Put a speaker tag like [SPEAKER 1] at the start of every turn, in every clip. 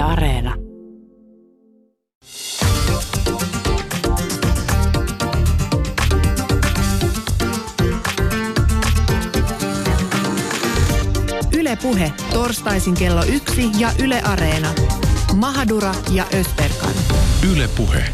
[SPEAKER 1] Yle Areena.
[SPEAKER 2] Yle Puhe, torstaisin kello yksi ja Yle Areena. Mahadura ja Ösberkan.
[SPEAKER 3] Yle Puhe.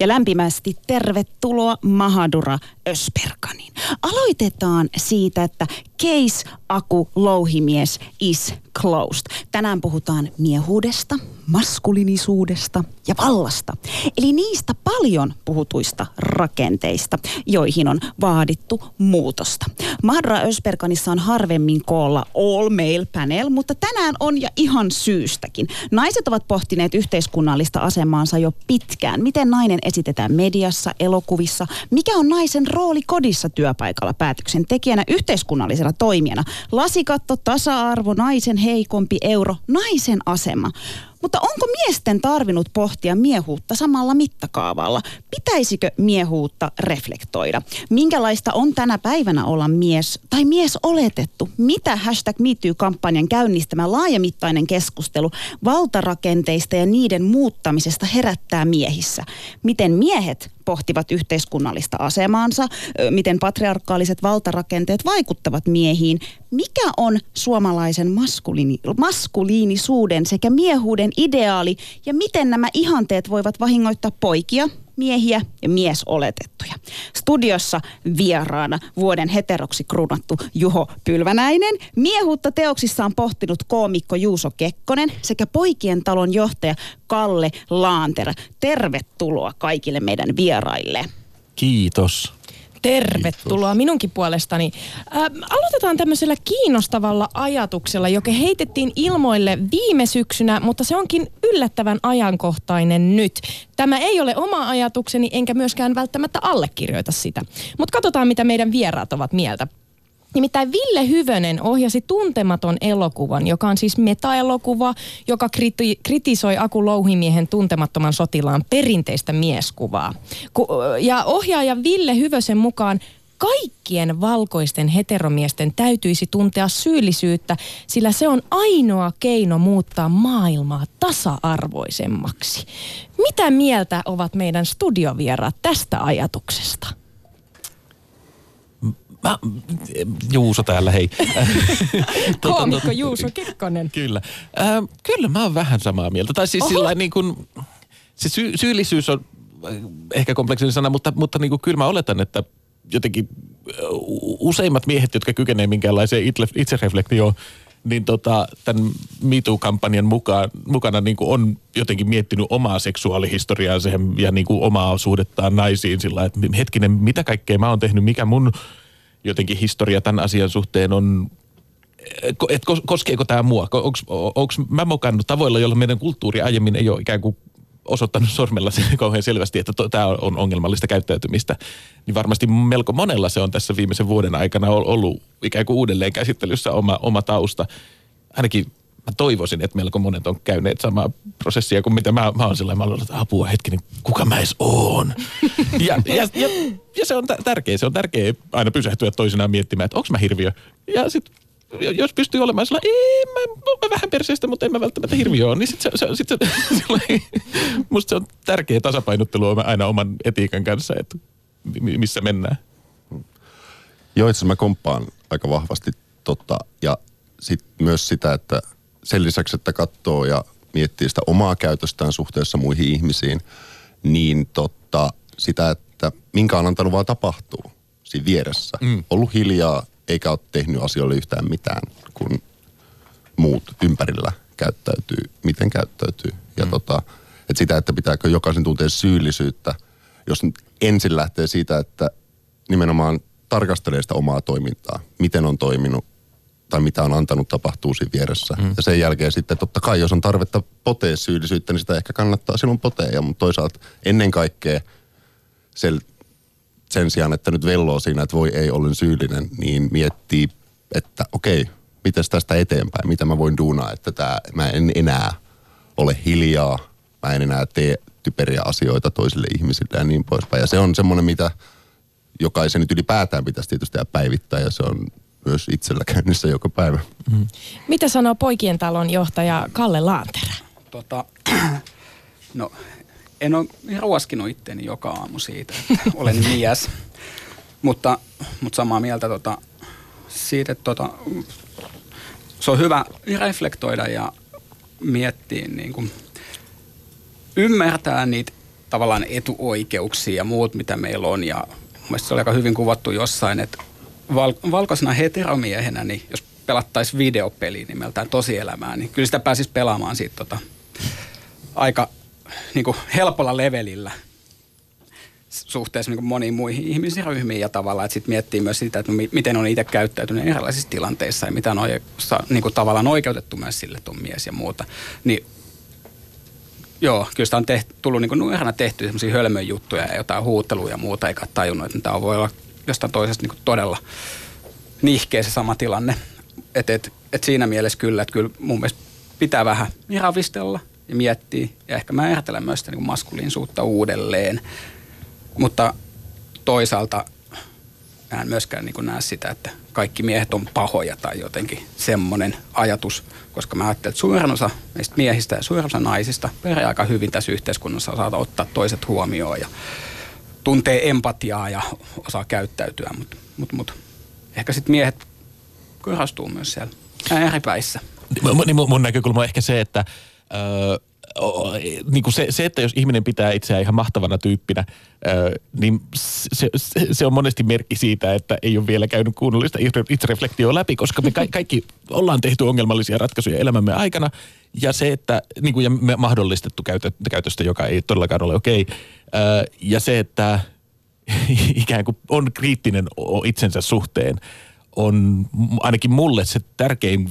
[SPEAKER 4] Ja lämpimästi tervetuloa Mahadura Ösperkanin. Aloitetaan siitä, että case Aku Louhimies is closed. Tänään puhutaan miehuudesta, maskulinisuudesta ja vallasta. Eli niistä paljon puhutuista rakenteista, joihin on vaadittu muutosta. Madra Ösperkanissa on harvemmin koolla all male panel, mutta tänään on ja ihan syystäkin. Naiset ovat pohtineet yhteiskunnallista asemaansa jo pitkään. Miten nainen esitetään mediassa, elokuvissa? Mikä on naisen rooli kodissa työpaikalla päätöksentekijänä, yhteiskunnallisena toimijana? Lasikatto, tasa-arvo, naisen heikompi euro, naisen asema. Mutta onko miesten tarvinnut pohtia miehuutta samalla mittakaavalla? Pitäisikö miehuutta reflektoida? Minkälaista on tänä päivänä olla mies tai mies oletettu? Mitä hashtag MeToo-kampanjan käynnistämä laajamittainen keskustelu valtarakenteista ja niiden muuttamisesta herättää miehissä? Miten miehet pohtivat yhteiskunnallista asemaansa, miten patriarkaaliset valtarakenteet vaikuttavat miehiin, mikä on suomalaisen maskuliini, maskuliinisuuden sekä miehuuden ideaali ja miten nämä ihanteet voivat vahingoittaa poikia, miehiä ja miesoletettuja. Studiossa vieraana vuoden heteroksi kruunattu Juho Pylvänäinen, miehuutta teoksissaan pohtinut koomikko Juuso Kekkonen sekä poikien talon johtaja Kalle Laanter. Tervetuloa kaikille meidän vieraille.
[SPEAKER 3] Kiitos.
[SPEAKER 5] Tervetuloa Kiitos. minunkin puolestani. Äh, aloitetaan tämmöisellä kiinnostavalla ajatuksella, joka heitettiin ilmoille viime syksynä, mutta se onkin yllättävän ajankohtainen nyt. Tämä ei ole oma ajatukseni, enkä myöskään välttämättä allekirjoita sitä. Mutta katsotaan, mitä meidän vieraat ovat mieltä. Nimittäin Ville Hyvönen ohjasi tuntematon elokuvan, joka on siis metaelokuva, joka kriti- kritisoi Aku Louhimiehen tuntemattoman sotilaan perinteistä mieskuvaa. Ku- ja ohjaaja Ville Hyvösen mukaan kaikkien valkoisten heteromiesten täytyisi tuntea syyllisyyttä, sillä se on ainoa keino muuttaa maailmaa tasa-arvoisemmaksi. Mitä mieltä ovat meidän studiovieraat tästä ajatuksesta?
[SPEAKER 3] Mä, Juuso täällä, hei.
[SPEAKER 5] Tuota, Koomikko Juuso Kekkonen.
[SPEAKER 3] Kyllä. Äh, kyllä mä oon vähän samaa mieltä. Tai siis sillä niin kuin, se sy- syyllisyys on ehkä kompleksinen sana, mutta, mutta niin kuin, kyllä mä oletan, että jotenkin useimmat miehet, jotka kykenevät minkäänlaiseen itsereflektioon, niin tota, tämän MeToo-kampanjan mukaan, mukana niin kuin on jotenkin miettinyt omaa seksuaalihistoriaansa ja niin kuin omaa suhdettaan naisiin sillä että hetkinen, mitä kaikkea mä oon tehnyt, mikä mun jotenkin historia tämän asian suhteen on, että koskeeko tämä mua? Onko mä mokannut tavoilla, joilla meidän kulttuuri aiemmin ei ole ikään kuin osoittanut sormella kauhean selvästi, että tämä on ongelmallista käyttäytymistä, niin varmasti melko monella se on tässä viimeisen vuoden aikana ollut ikään kuin uudelleen käsittelyssä oma, oma tausta. Ainakin mä toivoisin, että melko monet on käyneet samaa prosessia kuin mitä mä, mä oon sellainen, mä olen, että apua hetkinen, kuka mä edes oon? ja, ja, ja, ja, se on tärkeä, se on tärkeä aina pysähtyä toisinaan miettimään, että onko mä hirviö? Ja sitten jos pystyy olemaan sellainen, ei, mä, mä vähän perseestä, mutta en mä välttämättä hirviö ole, niin sit se, se, sit se, musta se on tärkeä tasapainottelu aina oman etiikan kanssa, että missä mennään.
[SPEAKER 6] Joo, itse mä komppaan aika vahvasti tota, ja sit myös sitä, että sen lisäksi, että katsoo ja miettii sitä omaa käytöstään suhteessa muihin ihmisiin, niin totta, sitä, että minkä on antanut vaan tapahtuu siinä vieressä. Mm. Ollut hiljaa, eikä ole tehnyt asioille yhtään mitään, kun muut ympärillä käyttäytyy, miten käyttäytyy. Ja mm. tota, että sitä, että pitääkö jokaisen tuntea syyllisyyttä, jos ensin lähtee siitä, että nimenomaan tarkastelee sitä omaa toimintaa, miten on toiminut, tai mitä on antanut tapahtuu siinä vieressä. Mm. Ja sen jälkeen sitten totta kai, jos on tarvetta potea syyllisyyttä, niin sitä ehkä kannattaa silloin potea. Mutta toisaalta ennen kaikkea sen, sen sijaan, että nyt velloo siinä, että voi ei, olen syyllinen, niin miettii, että okei, miten tästä eteenpäin, mitä mä voin duunaa, että tää, mä en enää ole hiljaa, mä en enää tee typeriä asioita toisille ihmisille ja niin poispäin. Ja se on semmoinen, mitä jokaisen nyt ylipäätään pitäisi tietysti päivittää ja se on myös itsellä käynnissä joka päivä.
[SPEAKER 5] Mitä sanoo poikien talon johtaja Kalle Laanterä?
[SPEAKER 1] Tota, no, en ole ruoskinut itteeni joka aamu siitä, että olen mies. Mutta, mutta samaa mieltä tota, siitä, että tota, se on hyvä reflektoida ja miettiä, niin kuin, ymmärtää niitä tavallaan etuoikeuksia ja muut, mitä meillä on. Ja mielestäni se oli aika hyvin kuvattu jossain, että val- valkoisena heteromiehenä, niin jos pelattaisiin videopeli nimeltään tosielämää, niin kyllä sitä pääsisi pelaamaan siitä tota, aika niin kuin helpolla levelillä suhteessa niin kuin moniin muihin ihmisryhmiin ja tavallaan, että sitten miettii myös sitä, että mi- miten on itse käyttäytynyt erilaisissa tilanteissa ja mitä on oike- niin kuin tavallaan oikeutettu myös sille, että on mies ja muuta. Niin joo, kyllä sitä on tehty, tullut niin nuorena tehty sellaisia hölmöjä juttuja ja jotain huuttelua ja muuta, eikä tajunnut, että tämä voi olla jostain toisesta niin kuin todella nihkeä se sama tilanne. Et, et, et siinä mielessä kyllä, että kyllä mun mielestä pitää vähän ravistella ja miettiä ja ehkä määritellä myös sitä niin kuin maskuliinisuutta uudelleen. Mutta toisaalta mä en myöskään niin näe sitä, että kaikki miehet on pahoja tai jotenkin semmoinen ajatus, koska mä ajattelen, että suurin osa meistä miehistä ja suurin osa naisista pärjää aika hyvin tässä yhteiskunnassa, osaa ottaa toiset huomioon ja tuntee empatiaa ja osaa käyttäytyä, mutta mut, mut, ehkä sitten miehet korostuu myös siellä ääripäissä.
[SPEAKER 3] Niin mun, mun näkökulma on ehkä se, että öö, o, niin kuin se, se, että jos ihminen pitää itseään ihan mahtavana tyyppinä, öö, niin se, se, se on monesti merkki siitä, että ei ole vielä käynyt kunnollista itsereflektioa läpi, koska me ka- kaikki ollaan tehty ongelmallisia ratkaisuja elämämme aikana. Ja se, että niin kuin, ja mahdollistettu käytö, käytöstä, joka ei todellakaan ole okei. Okay. Ja se, että ikään kuin on kriittinen itsensä suhteen, on ainakin mulle se tärkein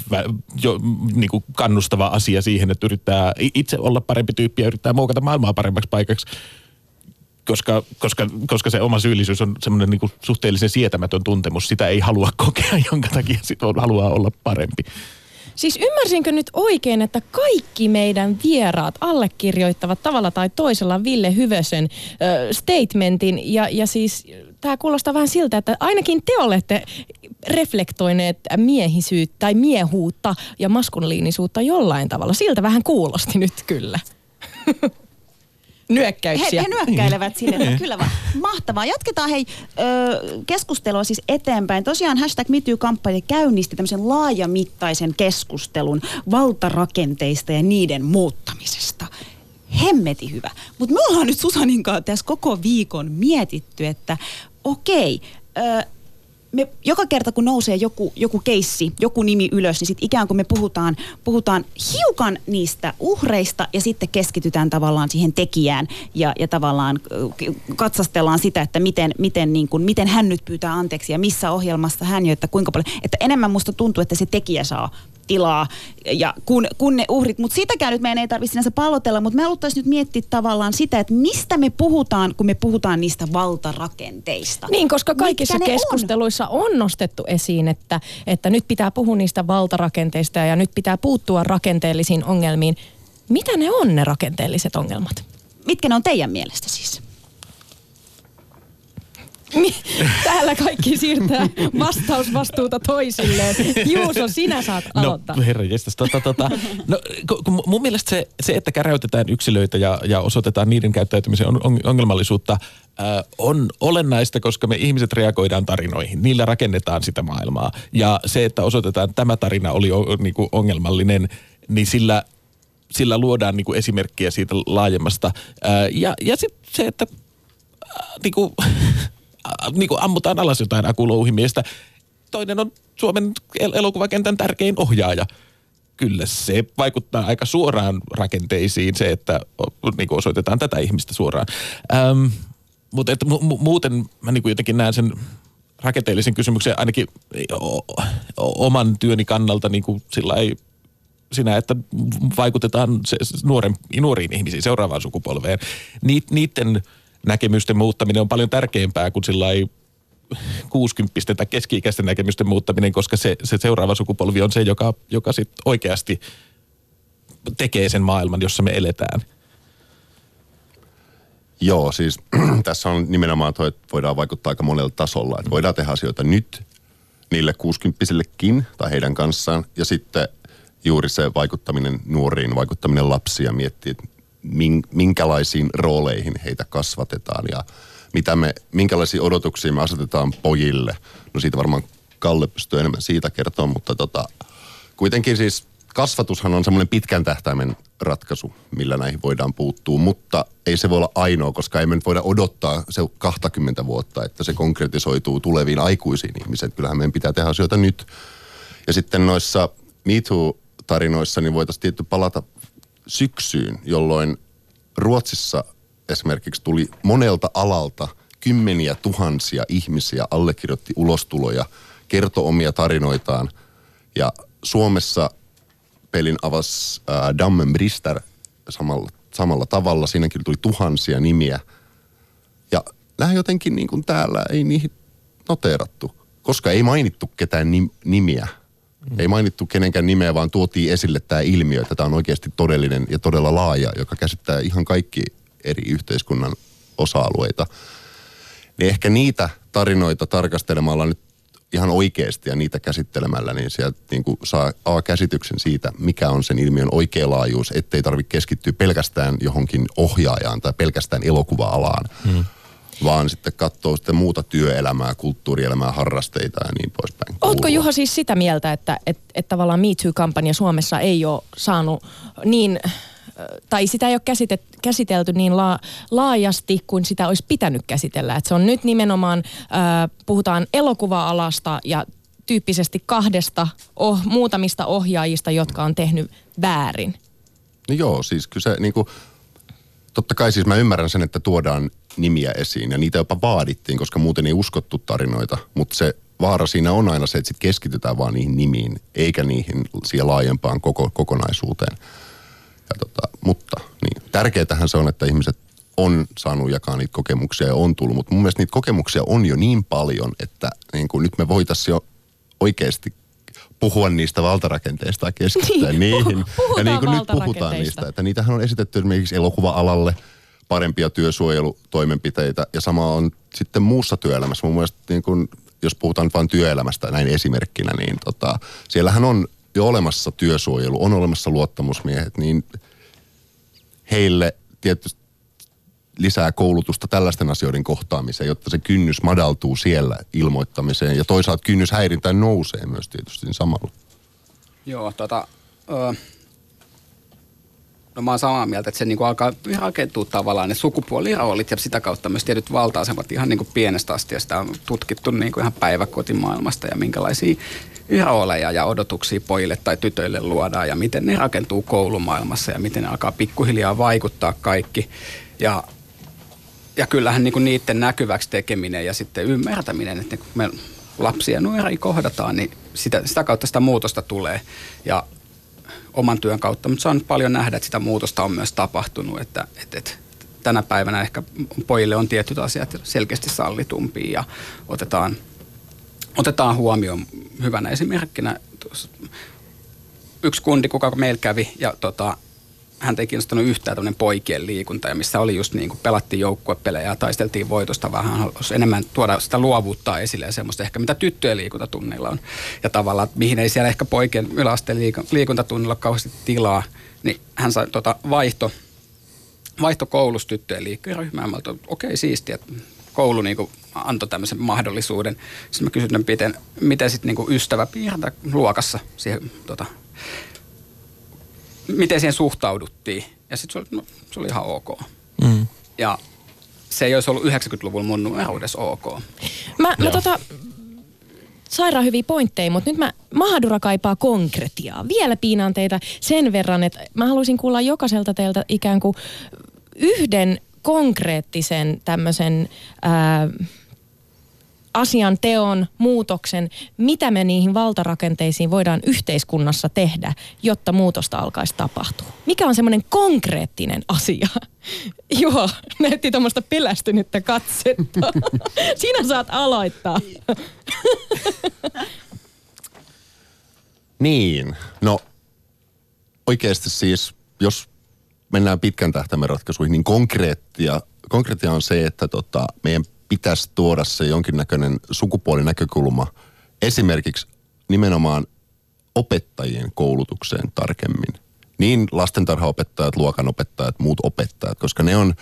[SPEAKER 3] jo, niin kuin kannustava asia siihen, että yrittää itse olla parempi tyyppi ja yrittää muokata maailmaa paremmaksi paikaksi. Koska, koska, koska se oma syyllisyys on semmoinen niin suhteellisen sietämätön tuntemus. Sitä ei halua kokea, jonka takia sit haluaa olla parempi.
[SPEAKER 5] Siis ymmärsinkö nyt oikein, että kaikki meidän vieraat allekirjoittavat tavalla tai toisella Ville Hyvösen ö, statementin ja, ja siis tämä kuulostaa vähän siltä, että ainakin te olette reflektoineet miehisyyttä tai miehuutta ja maskuliinisuutta jollain tavalla. Siltä vähän kuulosti nyt kyllä. nyökkäyksiä.
[SPEAKER 4] He, he nyökkäilevät sille, että kyllä vaan. Mahtavaa. Jatketaan hei ö, keskustelua siis eteenpäin. Tosiaan hashtag MeToo-kampanja käynnisti tämmöisen laajamittaisen keskustelun valtarakenteista ja niiden muuttamisesta. Hemmeti hyvä. Mutta me ollaan nyt Susanin kanssa tässä koko viikon mietitty, että okei, ö, me joka kerta kun nousee joku, joku keissi, joku nimi ylös, niin sitten ikään kuin me puhutaan, puhutaan hiukan niistä uhreista ja sitten keskitytään tavallaan siihen tekijään ja, ja tavallaan katsastellaan sitä, että miten, miten, niin kuin, miten hän nyt pyytää anteeksi ja missä ohjelmassa hän jo, että kuinka paljon. Että enemmän musta tuntuu, että se tekijä saa tilaa ja kun, kun ne uhrit, mutta sitäkään nyt meidän ei tarvitse sinänsä pallotella, mutta me haluttaisiin nyt miettiä tavallaan sitä, että mistä me puhutaan, kun me puhutaan niistä valtarakenteista.
[SPEAKER 5] Niin, koska kaikissa keskusteluissa on? on nostettu esiin, että, että nyt pitää puhua niistä valtarakenteista ja nyt pitää puuttua rakenteellisiin ongelmiin. Mitä ne on ne rakenteelliset ongelmat?
[SPEAKER 4] Mitkä ne on teidän mielestä siis?
[SPEAKER 5] Täällä kaikki siirtää vastausvastuuta toisilleen. Juuso, sinä saat no, aloittaa.
[SPEAKER 3] No herra jestas, tota, tota. No, kun mun mielestä se, se, että käräytetään yksilöitä ja, ja osoitetaan niiden käyttäytymisen on, ongelmallisuutta, äh, on olennaista, koska me ihmiset reagoidaan tarinoihin. Niillä rakennetaan sitä maailmaa. Ja se, että osoitetaan tämä tarina oli o, niinku ongelmallinen, niin sillä sillä luodaan niinku esimerkkiä siitä laajemmasta. Ää, ja ja sitten se, että ää, niinku, niin kuin ammutaan alas jotain akulouhimiestä. Toinen on Suomen elokuvakentän tärkein ohjaaja. Kyllä se vaikuttaa aika suoraan rakenteisiin se, että niin kuin osoitetaan tätä ihmistä suoraan. Ähm, mutta että mu- muuten mä niin kuin jotenkin näen sen rakenteellisen kysymyksen ainakin oman työni kannalta niin kuin sillä ei sinä, että vaikutetaan se, nuoren, nuoriin ihmisiin, seuraavaan sukupolveen. Niit, niiden näkemysten muuttaminen on paljon tärkeämpää kuin sillä ei 60 tai keski-ikäisten näkemysten muuttaminen, koska se, se seuraava sukupolvi on se, joka, joka sit oikeasti tekee sen maailman, jossa me eletään.
[SPEAKER 6] Joo, siis tässä on nimenomaan toi, että voidaan vaikuttaa aika monella tasolla. Että voidaan tehdä asioita nyt niille kuusikymppисillekin tai heidän kanssaan. Ja sitten juuri se vaikuttaminen nuoriin, vaikuttaminen lapsia, miettii, että minkälaisiin rooleihin heitä kasvatetaan ja mitä me, minkälaisia odotuksia me asetetaan pojille. No siitä varmaan Kalle pystyy enemmän siitä kertoa, mutta tota, kuitenkin siis kasvatushan on semmoinen pitkän tähtäimen ratkaisu, millä näihin voidaan puuttua, mutta ei se voi olla ainoa, koska ei me nyt voida odottaa se 20 vuotta, että se konkretisoituu tuleviin aikuisiin ihmisiin. Kyllähän meidän pitää tehdä asioita nyt. Ja sitten noissa MeToo-tarinoissa niin voitaisiin tietty palata syksyyn, jolloin Ruotsissa esimerkiksi tuli monelta alalta kymmeniä tuhansia ihmisiä allekirjoitti ulostuloja, kertoi omia tarinoitaan. Ja Suomessa pelin avasi äh, Dammen Brister samalla, samalla tavalla. Siinäkin tuli tuhansia nimiä. Ja nämä jotenkin niin kuin täällä ei niihin noteerattu, koska ei mainittu ketään nim, nimiä. Mm. Ei mainittu kenenkään nimeä, vaan tuotiin esille tämä ilmiö, että tämä on oikeasti todellinen ja todella laaja, joka käsittää ihan kaikki eri yhteiskunnan osa-alueita. Niin ehkä niitä tarinoita tarkastelemalla nyt ihan oikeasti ja niitä käsittelemällä, niin sieltä niin kuin saa A käsityksen siitä, mikä on sen ilmiön oikea laajuus, ettei tarvitse keskittyä pelkästään johonkin ohjaajaan tai pelkästään elokuva-alaan. Hmm vaan sitten katsoo sitten muuta työelämää, kulttuurielämää, harrasteita ja niin poispäin.
[SPEAKER 5] Oletko Juha siis sitä mieltä, että, että, että tavallaan Me Too-kampanja Suomessa ei ole saanut niin tai sitä ei ole käsitet, käsitelty niin la, laajasti kuin sitä olisi pitänyt käsitellä. Et se on nyt nimenomaan, äh, puhutaan elokuva-alasta ja tyyppisesti kahdesta oh, muutamista ohjaajista, jotka on tehnyt väärin.
[SPEAKER 6] No joo, siis kyse niin kuin, totta kai siis mä ymmärrän sen, että tuodaan nimiä esiin ja niitä jopa vaadittiin, koska muuten ei uskottu tarinoita, mutta se vaara siinä on aina se, että sit keskitytään vaan niihin nimiin, eikä niihin siihen laajempaan koko, kokonaisuuteen. Ja tota, mutta niin, tärkeätähän se on, että ihmiset on saanut jakaa niitä kokemuksia ja on tullut, mutta mun mielestä niitä kokemuksia on jo niin paljon, että niin kuin nyt me voitaisiin jo oikeasti puhua niistä valtarakenteista ja keskittyä niin, niihin.
[SPEAKER 5] ja niin
[SPEAKER 6] kuin nyt puhutaan niistä, että niitähän on esitetty esimerkiksi elokuva-alalle parempia työsuojelutoimenpiteitä ja sama on sitten muussa työelämässä. Mun mielestä niin kuin, jos puhutaan vain työelämästä näin esimerkkinä, niin tota, siellähän on jo olemassa työsuojelu, on olemassa luottamusmiehet, niin heille tietysti lisää koulutusta tällaisten asioiden kohtaamiseen, jotta se kynnys madaltuu siellä ilmoittamiseen ja toisaalta kynnys häirintään nousee myös tietysti samalla.
[SPEAKER 1] Joo, tota, No mä oon samaa mieltä, että se niinku alkaa rakentua tavallaan ne sukupuoliroolit ja sitä kautta myös tietyt valta-asemat ihan niinku pienestä asti. Ja sitä on tutkittu niinku ihan päiväkotimaailmasta ja minkälaisia rooleja ja odotuksia pojille tai tytöille luodaan ja miten ne rakentuu koulumaailmassa ja miten ne alkaa pikkuhiljaa vaikuttaa kaikki. Ja, ja kyllähän niinku niiden näkyväksi tekeminen ja sitten ymmärtäminen, että kun me lapsia nuoria kohdataan, niin sitä, sitä kautta sitä muutosta tulee. Ja oman työn kautta, mutta saan paljon nähdä, että sitä muutosta on myös tapahtunut, että, että, että tänä päivänä ehkä pojille on tietyt asiat selkeästi sallitumpia ja otetaan, otetaan huomioon hyvänä esimerkkinä yksi kundi, kuka meillä kävi ja tota, hän ei kiinnostanut yhtään tämmöinen poikien liikunta, ja missä oli just niin kuin pelattiin joukkuepelejä ja taisteltiin voitosta vähän, halusi enemmän tuoda sitä luovuuttaa esille ja semmoista ehkä mitä tyttöjen liikuntatunnilla on. Ja tavallaan, mihin ei siellä ehkä poikien yläasteen liikuntatunnilla ole kauheasti tilaa, niin hän sai tota vaihto, vaihto koulussa tyttöjen liikkeryhmään. Mä okei, okay, siistiä, että koulu niin kuin antoi tämmöisen mahdollisuuden. Sitten mä kysyin, miten, miten sitten niin ystävä piirtää luokassa siihen tota, miten siihen suhtauduttiin. Ja sitten se, oli, no, se oli ihan ok. Mm. Ja se ei olisi ollut 90-luvun mun nuoruudessa ok.
[SPEAKER 5] Mä, mä tota, sairaan hyviä pointteja, mutta nyt mä, Mahadura kaipaa konkretiaa. Vielä piinaan teitä sen verran, että mä haluaisin kuulla jokaiselta teiltä ikään kuin yhden konkreettisen tämmöisen... Ää, asian teon, muutoksen, mitä me niihin valtarakenteisiin voidaan yhteiskunnassa tehdä, jotta muutosta alkaisi tapahtua. Mikä on semmoinen konkreettinen asia? Joo, näytti tuommoista pelästynyttä katsetta. Sinä saat aloittaa.
[SPEAKER 6] niin, no oikeasti siis, jos mennään pitkän tähtäimen ratkaisuihin, niin konkreettia, konkreettia on se, että tota, meidän pitäisi tuoda se jonkinnäköinen sukupuolinäkökulma esimerkiksi nimenomaan opettajien koulutukseen tarkemmin. Niin lastentarhaopettajat, luokanopettajat, muut opettajat, koska ne on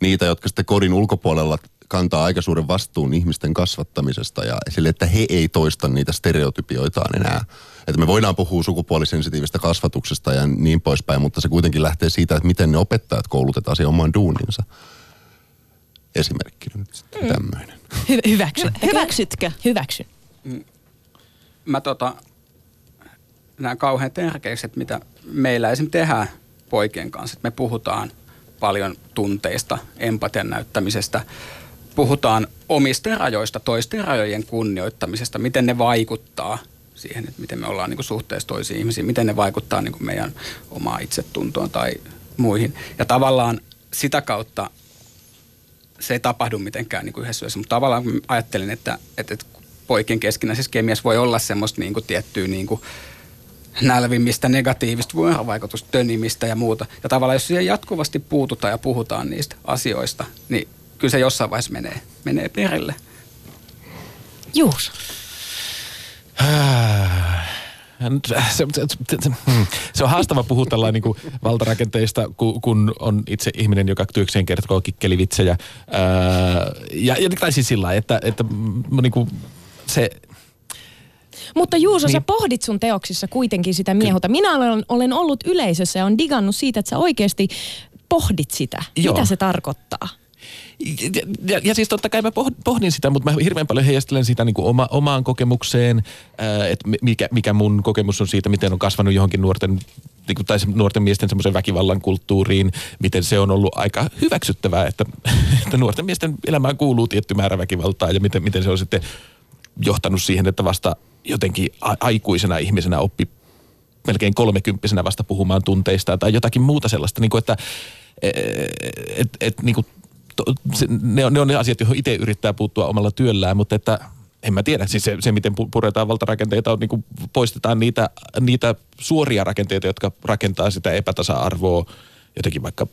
[SPEAKER 6] niitä, jotka sitten kodin ulkopuolella kantaa aika suuren vastuun ihmisten kasvattamisesta ja sille, että he ei toista niitä stereotypioitaan enää. Että me voidaan puhua sukupuolisensitiivistä kasvatuksesta ja niin poispäin, mutta se kuitenkin lähtee siitä, että miten ne opettajat koulutetaan siihen omaan duuninsa. Esimerkkinä nyt sitten mm. tämmöinen.
[SPEAKER 5] Hy- hyväksy.
[SPEAKER 4] Hyväksytkö?
[SPEAKER 5] Hyväksyn.
[SPEAKER 1] Mä tota, näen kauhean tärkeäksi, että mitä meillä esim. tehdään poikien kanssa. Että me puhutaan paljon tunteista, empatian näyttämisestä, puhutaan omista rajoista, toisten rajojen kunnioittamisesta, miten ne vaikuttaa siihen, että miten me ollaan niin kuin suhteessa toisiin ihmisiin, miten ne vaikuttaa niin kuin meidän omaa itsetuntoon tai muihin. Ja tavallaan sitä kautta se ei tapahdu mitenkään niin kuin yhdessä yössä, mutta tavallaan ajattelin, että, että, että poikien keskinäisessä kemiassa voi olla semmoista niin kuin tiettyä niin kuin nälvimistä, negatiivista vuorovaikutusta, tönimistä ja muuta. Ja tavallaan jos siihen jatkuvasti puututaan ja puhutaan niistä asioista, niin kyllä se jossain vaiheessa menee, menee perille.
[SPEAKER 5] Juus.
[SPEAKER 3] Se, se, se, se, se on haastava puhua tällainen niin valtarakenteista, kun, kun on itse ihminen, joka työkseen kertoo kikkelivitsejä. Ää, ja, ja tai siis sillä että, että niin kuin se,
[SPEAKER 5] Mutta Juuso, niin. sä
[SPEAKER 3] Niin.
[SPEAKER 5] pohdit sun teoksissa kuitenkin sitä miehuta. Minä olen, olen ollut yleisössä ja on digannut siitä, että sä oikeasti pohdit sitä.
[SPEAKER 3] Joo.
[SPEAKER 5] Mitä se tarkoittaa?
[SPEAKER 3] Ja, ja, siis totta kai mä poh- pohdin sitä, mutta mä hirveän paljon heijastelen sitä niin kuin oma, omaan kokemukseen, ää, että mi- mikä, mikä mun kokemus on siitä, miten on kasvanut johonkin nuorten niin kuin, tai nuorten miesten semmoisen väkivallan kulttuuriin, miten se on ollut aika hyväksyttävää, että, että nuorten miesten elämään kuuluu tietty määrä väkivaltaa ja miten, miten se on sitten johtanut siihen, että vasta jotenkin aikuisena ihmisenä oppi melkein kolmekymppisenä vasta puhumaan tunteista tai jotakin muuta sellaista, niin kuin että et, et, niin kuin, to, se, ne, on, ne on ne asiat, joihin itse yrittää puuttua omalla työllään, mutta että en mä tiedä, siis se, se miten pu- puretaan valtarakenteita on niin kuin poistetaan niitä, niitä suoria rakenteita, jotka rakentaa sitä epätasa-arvoa, jotenkin vaikka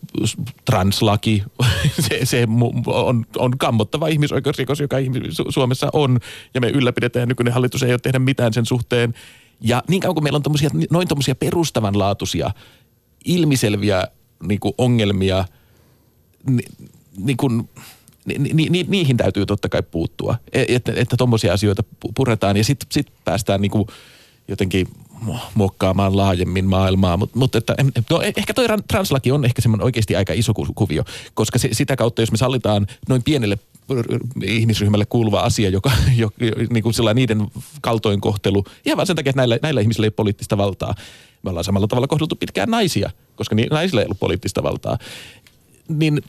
[SPEAKER 3] translaki, se, se on, on kammottava ihmisoikeusrikos, joka Suomessa on, ja me ylläpidetään, nykyinen hallitus ei ole tehdä mitään sen suhteen. Ja niin kauan kuin meillä on tommosia, noin tuommoisia perustavanlaatuisia, ilmiselviä niin kuin ongelmia, ni, niin kuin, ni, ni, ni, niihin täytyy totta kai puuttua, E- että, että tuommoisia asioita pu- puretaan ja sitten sit päästään niin kuin jotenkin mu- muokkaamaan laajemmin maailmaa, mutta mut että, no, e- ehkä toi ran- translaki on ehkä semmoinen oikeasti aika iso ku- kuvio, koska se, sitä kautta, jos me sallitaan noin pienelle ihmisryhmälle kuuluva asia, joka, jo, jo, niin kuin niiden kaltoinkohtelu, ihan vaan sen takia, että näillä, näillä ihmisillä ei ole poliittista valtaa. Me ollaan samalla tavalla kohdeltu pitkään naisia, koska ni, naisilla ei ollut poliittista valtaa. Niin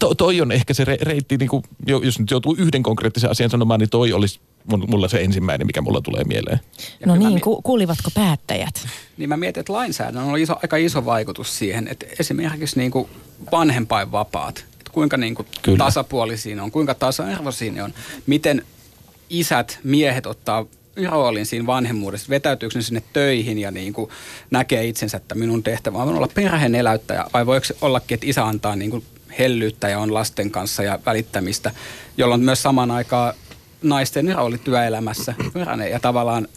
[SPEAKER 3] to, toi on ehkä se re, reitti, niin kuin, jo- jos nyt joutuu yhden konkreettisen asian sanomaan, niin toi olisi mun- mulla se ensimmäinen, mikä mulla tulee mieleen.
[SPEAKER 1] Ja
[SPEAKER 5] no niin,
[SPEAKER 1] mi-
[SPEAKER 5] ku, kuulivatko päättäjät?
[SPEAKER 1] Niin mä mietin, että lainsäädännön on iso, aika iso vaikutus siihen, että esimerkiksi niin kuin vanhempainvapaat, että kuinka niin kuin
[SPEAKER 3] Kyllä.
[SPEAKER 1] ne on, kuinka tasa-arvoisia ne on, miten isät, miehet ottaa roolin siinä vanhemmuudessa, vetäytyykö ne sinne töihin ja niin kuin näkee itsensä, että minun tehtävä on olla perheen eläyttäjä, vai voiko se ollakin, että isä antaa niin kuin hellyyttä ja on lasten kanssa ja välittämistä, jolloin myös samaan aikaan naisten rooli työelämässä paranee ja tavallaan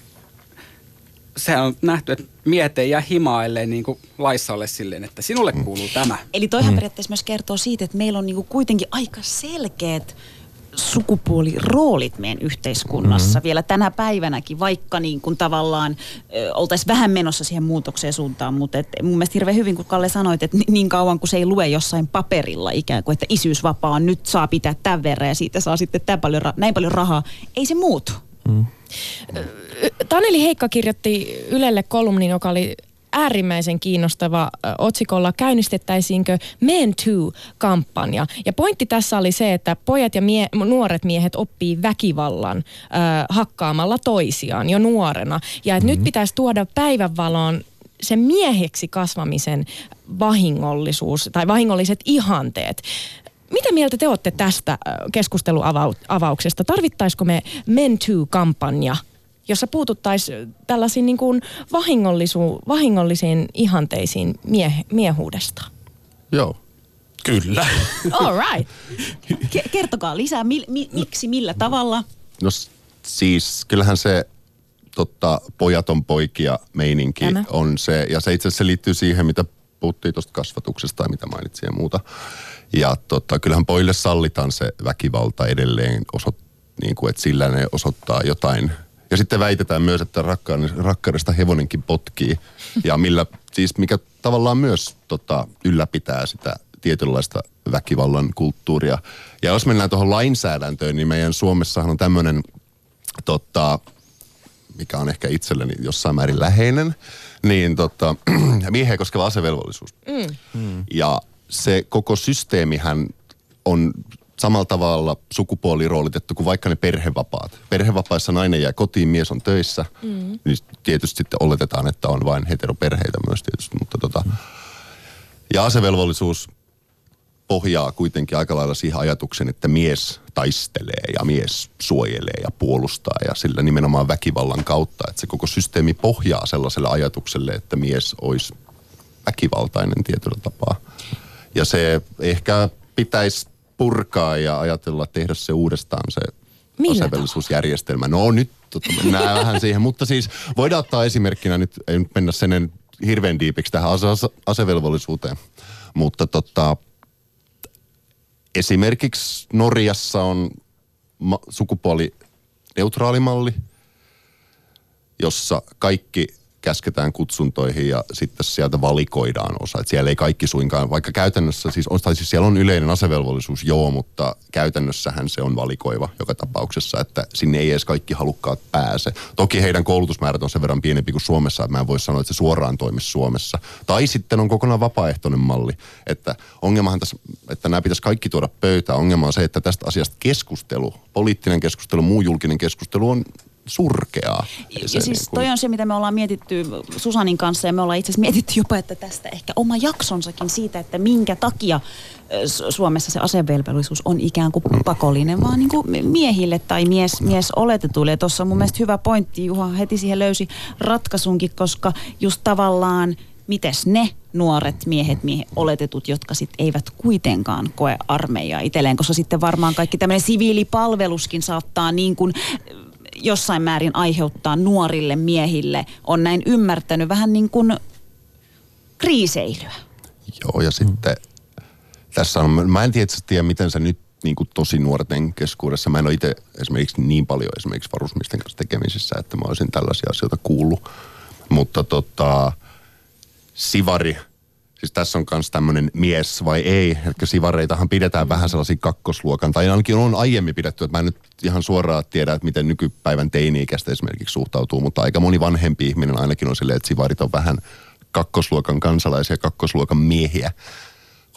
[SPEAKER 1] sehän on nähty, että miehet ei jää himailleen niin kuin laissa ole silleen, että sinulle kuuluu tämä.
[SPEAKER 4] Eli toihan mm. periaatteessa myös kertoo siitä, että meillä on niinku kuitenkin aika selkeät sukupuoliroolit meidän yhteiskunnassa mm. vielä tänä päivänäkin, vaikka niin kuin tavallaan oltaisiin vähän menossa siihen muutokseen suuntaan, mutta et mun mielestä hirveän hyvin, kun Kalle sanoit, että ni- niin kauan kuin se ei lue jossain paperilla ikään kuin, että isyysvapaa on nyt saa pitää tämän verran ja siitä saa sitten tämän paljon, ra- näin paljon rahaa, ei se muutu.
[SPEAKER 5] Taneli Heikka kirjoitti Ylelle kolumnin, joka oli äärimmäisen kiinnostava otsikolla käynnistettäisiinkö Men Too-kampanja. Ja pointti tässä oli se, että pojat ja mie- nuoret miehet oppii väkivallan ö, hakkaamalla toisiaan jo nuorena. Ja että mm-hmm. nyt pitäisi tuoda päivänvaloon sen mieheksi kasvamisen vahingollisuus tai vahingolliset ihanteet. Mitä mieltä te olette tästä keskusteluavauksesta? Tarvittaisiko me Men Too-kampanja, jossa puututtaisiin tällaisiin niin kuin vahingollisu, vahingollisiin ihanteisiin mie, miehuudesta?
[SPEAKER 6] Joo.
[SPEAKER 3] Kyllä.
[SPEAKER 5] All right.
[SPEAKER 4] Ke- kertokaa lisää, mi- mi- miksi, millä tavalla?
[SPEAKER 6] No Siis kyllähän se totta, pojaton poikia meininki
[SPEAKER 5] Tämä.
[SPEAKER 6] on se, ja se itse asiassa liittyy siihen, mitä puhuttiin tuosta kasvatuksesta tai mitä mainitsin ja muuta. Ja tota, kyllähän pojille sallitaan se väkivalta edelleen, osoit, niin kuin, että sillä ne osoittaa jotain. Ja sitten väitetään myös, että rakkaudesta hevonenkin potkii, ja millä, siis mikä tavallaan myös tota, ylläpitää sitä tietynlaista väkivallan kulttuuria. Ja jos mennään tuohon lainsäädäntöön, niin meidän Suomessahan on tämmöinen tota, mikä on ehkä itselleni jossain määrin läheinen, niin tota, miehen koskeva asevelvollisuus. Mm. Ja se koko systeemihän on samalla tavalla sukupuoliroolitettu kuin vaikka ne perhevapaat. Perhevapaissa nainen jää kotiin, mies on töissä, mm. niin tietysti sitten oletetaan, että on vain heteroperheitä myös tietysti, mutta tota, ja asevelvollisuus pohjaa kuitenkin aika lailla siihen ajatukseen, että mies taistelee ja mies suojelee ja puolustaa ja sillä nimenomaan väkivallan kautta. Että se koko systeemi pohjaa sellaiselle ajatukselle, että mies olisi väkivaltainen tietyllä tapaa. Ja se ehkä pitäisi purkaa ja ajatella tehdä se uudestaan se
[SPEAKER 5] Millä
[SPEAKER 6] asevelvollisuusjärjestelmä. No nyt tota, mennään vähän siihen, mutta siis voidaan ottaa esimerkkinä nyt, ei nyt mennä sen hirveän diipiksi tähän ase- ase- asevelvollisuuteen, mutta tota, esimerkiksi Norjassa on ma- sukupuolineutraali malli, jossa kaikki käsketään kutsuntoihin ja sitten sieltä valikoidaan osa. Et siellä ei kaikki suinkaan, vaikka käytännössä siis, on, tai siis siellä on yleinen asevelvollisuus, joo, mutta käytännössähän se on valikoiva joka tapauksessa, että sinne ei edes kaikki halukkaat pääse. Toki heidän koulutusmäärät on sen verran pienempi kuin Suomessa, että mä en voi sanoa, että se suoraan toimisi Suomessa. Tai sitten on kokonaan vapaaehtoinen malli, että ongelmahan tässä, että nämä pitäisi kaikki tuoda pöytään. Ongelma on se, että tästä asiasta keskustelu, poliittinen keskustelu, muu julkinen keskustelu on surkeaa.
[SPEAKER 4] Ja
[SPEAKER 6] se
[SPEAKER 4] siis
[SPEAKER 6] niin kuin-
[SPEAKER 4] toi on se, mitä me ollaan mietitty Susanin kanssa ja me ollaan itse asiassa mietitty jopa, että tästä ehkä oma jaksonsakin siitä, että minkä takia Suomessa se asevelvollisuus on ikään kuin pakollinen, vaan niin kuin miehille tai mies, mies oletetuille. Ja tuossa on mun mielestä hyvä pointti, Juha heti siihen löysi ratkaisunkin, koska just tavallaan mites ne nuoret miehet, miehet oletetut, jotka sit eivät kuitenkaan koe armeijaa itselleen, koska sitten varmaan kaikki tämmöinen siviilipalveluskin saattaa niin kuin jossain määrin aiheuttaa nuorille miehille, on näin ymmärtänyt, vähän niin kuin kriiseilyä.
[SPEAKER 6] Joo, ja sitten tässä on, mä en tiedä, tiedä miten se nyt niin kuin tosi nuorten keskuudessa, mä en ole itse esimerkiksi niin paljon esimerkiksi varusmiesten kanssa tekemisissä, että mä olisin tällaisia asioita kuullut. Mutta tota, sivari, siis tässä on myös tämmöinen mies vai ei, eli sivareitahan pidetään vähän sellaisia kakkosluokan, tai ainakin on aiemmin pidetty, että mä en nyt ihan suoraan tiedä, että miten nykypäivän teini-ikäistä esimerkiksi suhtautuu, mutta aika moni vanhempi ihminen ainakin on silleen, että sivarit on vähän kakkosluokan kansalaisia, kakkosluokan miehiä,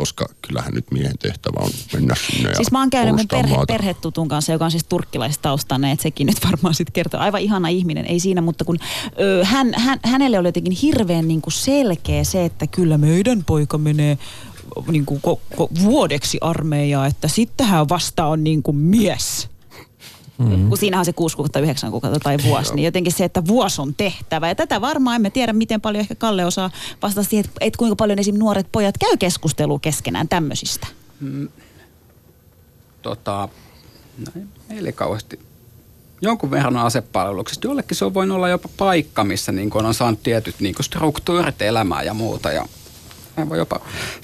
[SPEAKER 6] koska kyllähän nyt miehen tehtävä on mennä sinne
[SPEAKER 4] Siis mä oon käynyt mun perhe,
[SPEAKER 6] maata.
[SPEAKER 4] perhetutun kanssa, joka on siis turkkilaistaustainen, että sekin nyt varmaan sitten kertoo. Aivan ihana ihminen, ei siinä, mutta kun ö, hän, hän, hänelle oli jotenkin hirveän niin kuin selkeä se, että kyllä meidän poika menee niin kuin ko, ko, vuodeksi armeijaa, että sittenhän vasta on niin kuin mies. Mm. Kun siinähän on se kuusi kuukautta, yhdeksän kuukautta tai vuosi, niin jotenkin se, että vuosi on tehtävä. Ja tätä varmaan emme tiedä, miten paljon ehkä Kalle osaa vastata siihen, että, että kuinka paljon esim. nuoret pojat käy keskustelua keskenään tämmöisistä.
[SPEAKER 1] tota, no ei ei kauheasti jonkun verran on asepalveluksesta. Jollekin se on voinut olla jopa paikka, missä niin on saanut tietyt niin struktuurit elämää ja muuta. Ja mä voi jopa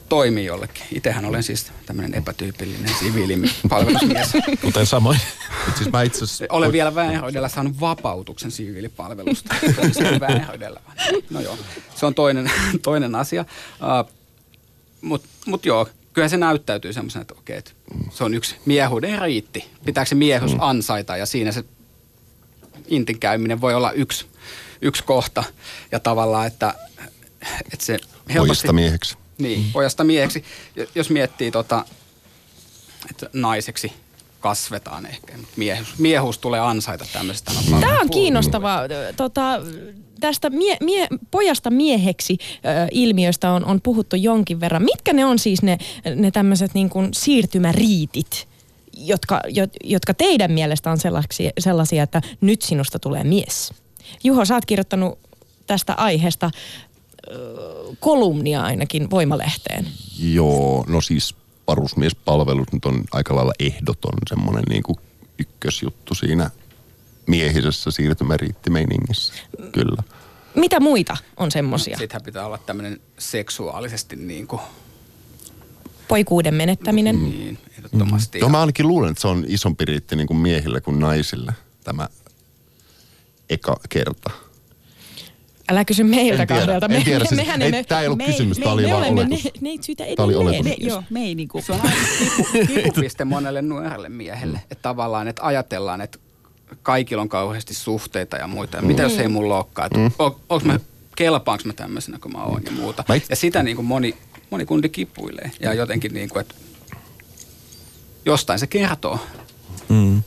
[SPEAKER 1] toimia jollekin. Itsehän olen siis tämmöinen epätyypillinen siviilipalvelusmies.
[SPEAKER 3] Kuten samoin.
[SPEAKER 6] Siis mä itse
[SPEAKER 1] Olen vielä väenhoidella saanut vapautuksen siviilipalvelusta. Väenhoidella. No joo, se on toinen, toinen asia. Uh, Mutta mut joo, kyllä se näyttäytyy semmoisena, että okei, että se on yksi miehuuden riitti. Pitääkö se miehus ansaita ja siinä se intin käyminen voi olla yksi, yksi kohta. Ja tavallaan, että, että se
[SPEAKER 6] Pojista mieheksi.
[SPEAKER 1] niin, pojasta mieheksi. Jo- Jos miettii, tota, että naiseksi kasvetaan ehkä, mutta miehuus, miehuus tulee ansaita tämmöisestä.
[SPEAKER 5] Tämä on kiinnostavaa. Tota, tästä mie, mie, pojasta mieheksi ö, ilmiöstä on, on puhuttu jonkin verran. Mitkä ne on siis ne, ne tämmöiset niin kuin siirtymäriitit, jotka, jo, jotka teidän mielestä on sellaisia, sellaisia, että nyt sinusta tulee mies? Juho, sä oot kirjoittanut tästä aiheesta kolumnia ainakin Voimalehteen.
[SPEAKER 6] Joo, no siis varusmiespalvelus nyt on aika lailla ehdoton semmoinen niin kuin ykkösjuttu siinä miehisessä siirtymäriittimeiningissä. Kyllä.
[SPEAKER 5] Mitä muita on semmosia?
[SPEAKER 1] Sittenhän pitää olla tämmöinen seksuaalisesti niin kuin,
[SPEAKER 5] Poikuuden menettäminen.
[SPEAKER 1] niin, ehdottomasti.
[SPEAKER 6] Joo, mä ainakin luulen, että se on isompi riitti niin kuin miehille kuin naisille tämä eka kerta.
[SPEAKER 5] Älä kysy meiltä
[SPEAKER 6] En tiedä,
[SPEAKER 5] kahdelta.
[SPEAKER 6] en tiedä, siis-
[SPEAKER 5] mehän
[SPEAKER 6] ei,
[SPEAKER 5] emme,
[SPEAKER 6] tää ei ollut kysymys, tää oli
[SPEAKER 5] me
[SPEAKER 6] vaan oletus.
[SPEAKER 5] ne, neitsyitä
[SPEAKER 6] Tää oli
[SPEAKER 5] edelleen.
[SPEAKER 6] oletus.
[SPEAKER 4] Me, joo, me ei niinku...
[SPEAKER 1] Se on kipupiste monelle nuorelle miehelle. Että tavallaan, että ajatellaan, että kaikilla on kauheasti suhteita ja muita. Ja mitä jos ei mulla olekaan? Että on, onks mä, kelpaanko mä tämmöisenä kuin mä oon ja muuta.
[SPEAKER 6] Mä it-
[SPEAKER 1] Ja sitä niin kuin moni, moni kundi kipuilee. Ja jotenkin niin kuin, että jostain se kertoo.
[SPEAKER 3] Mm.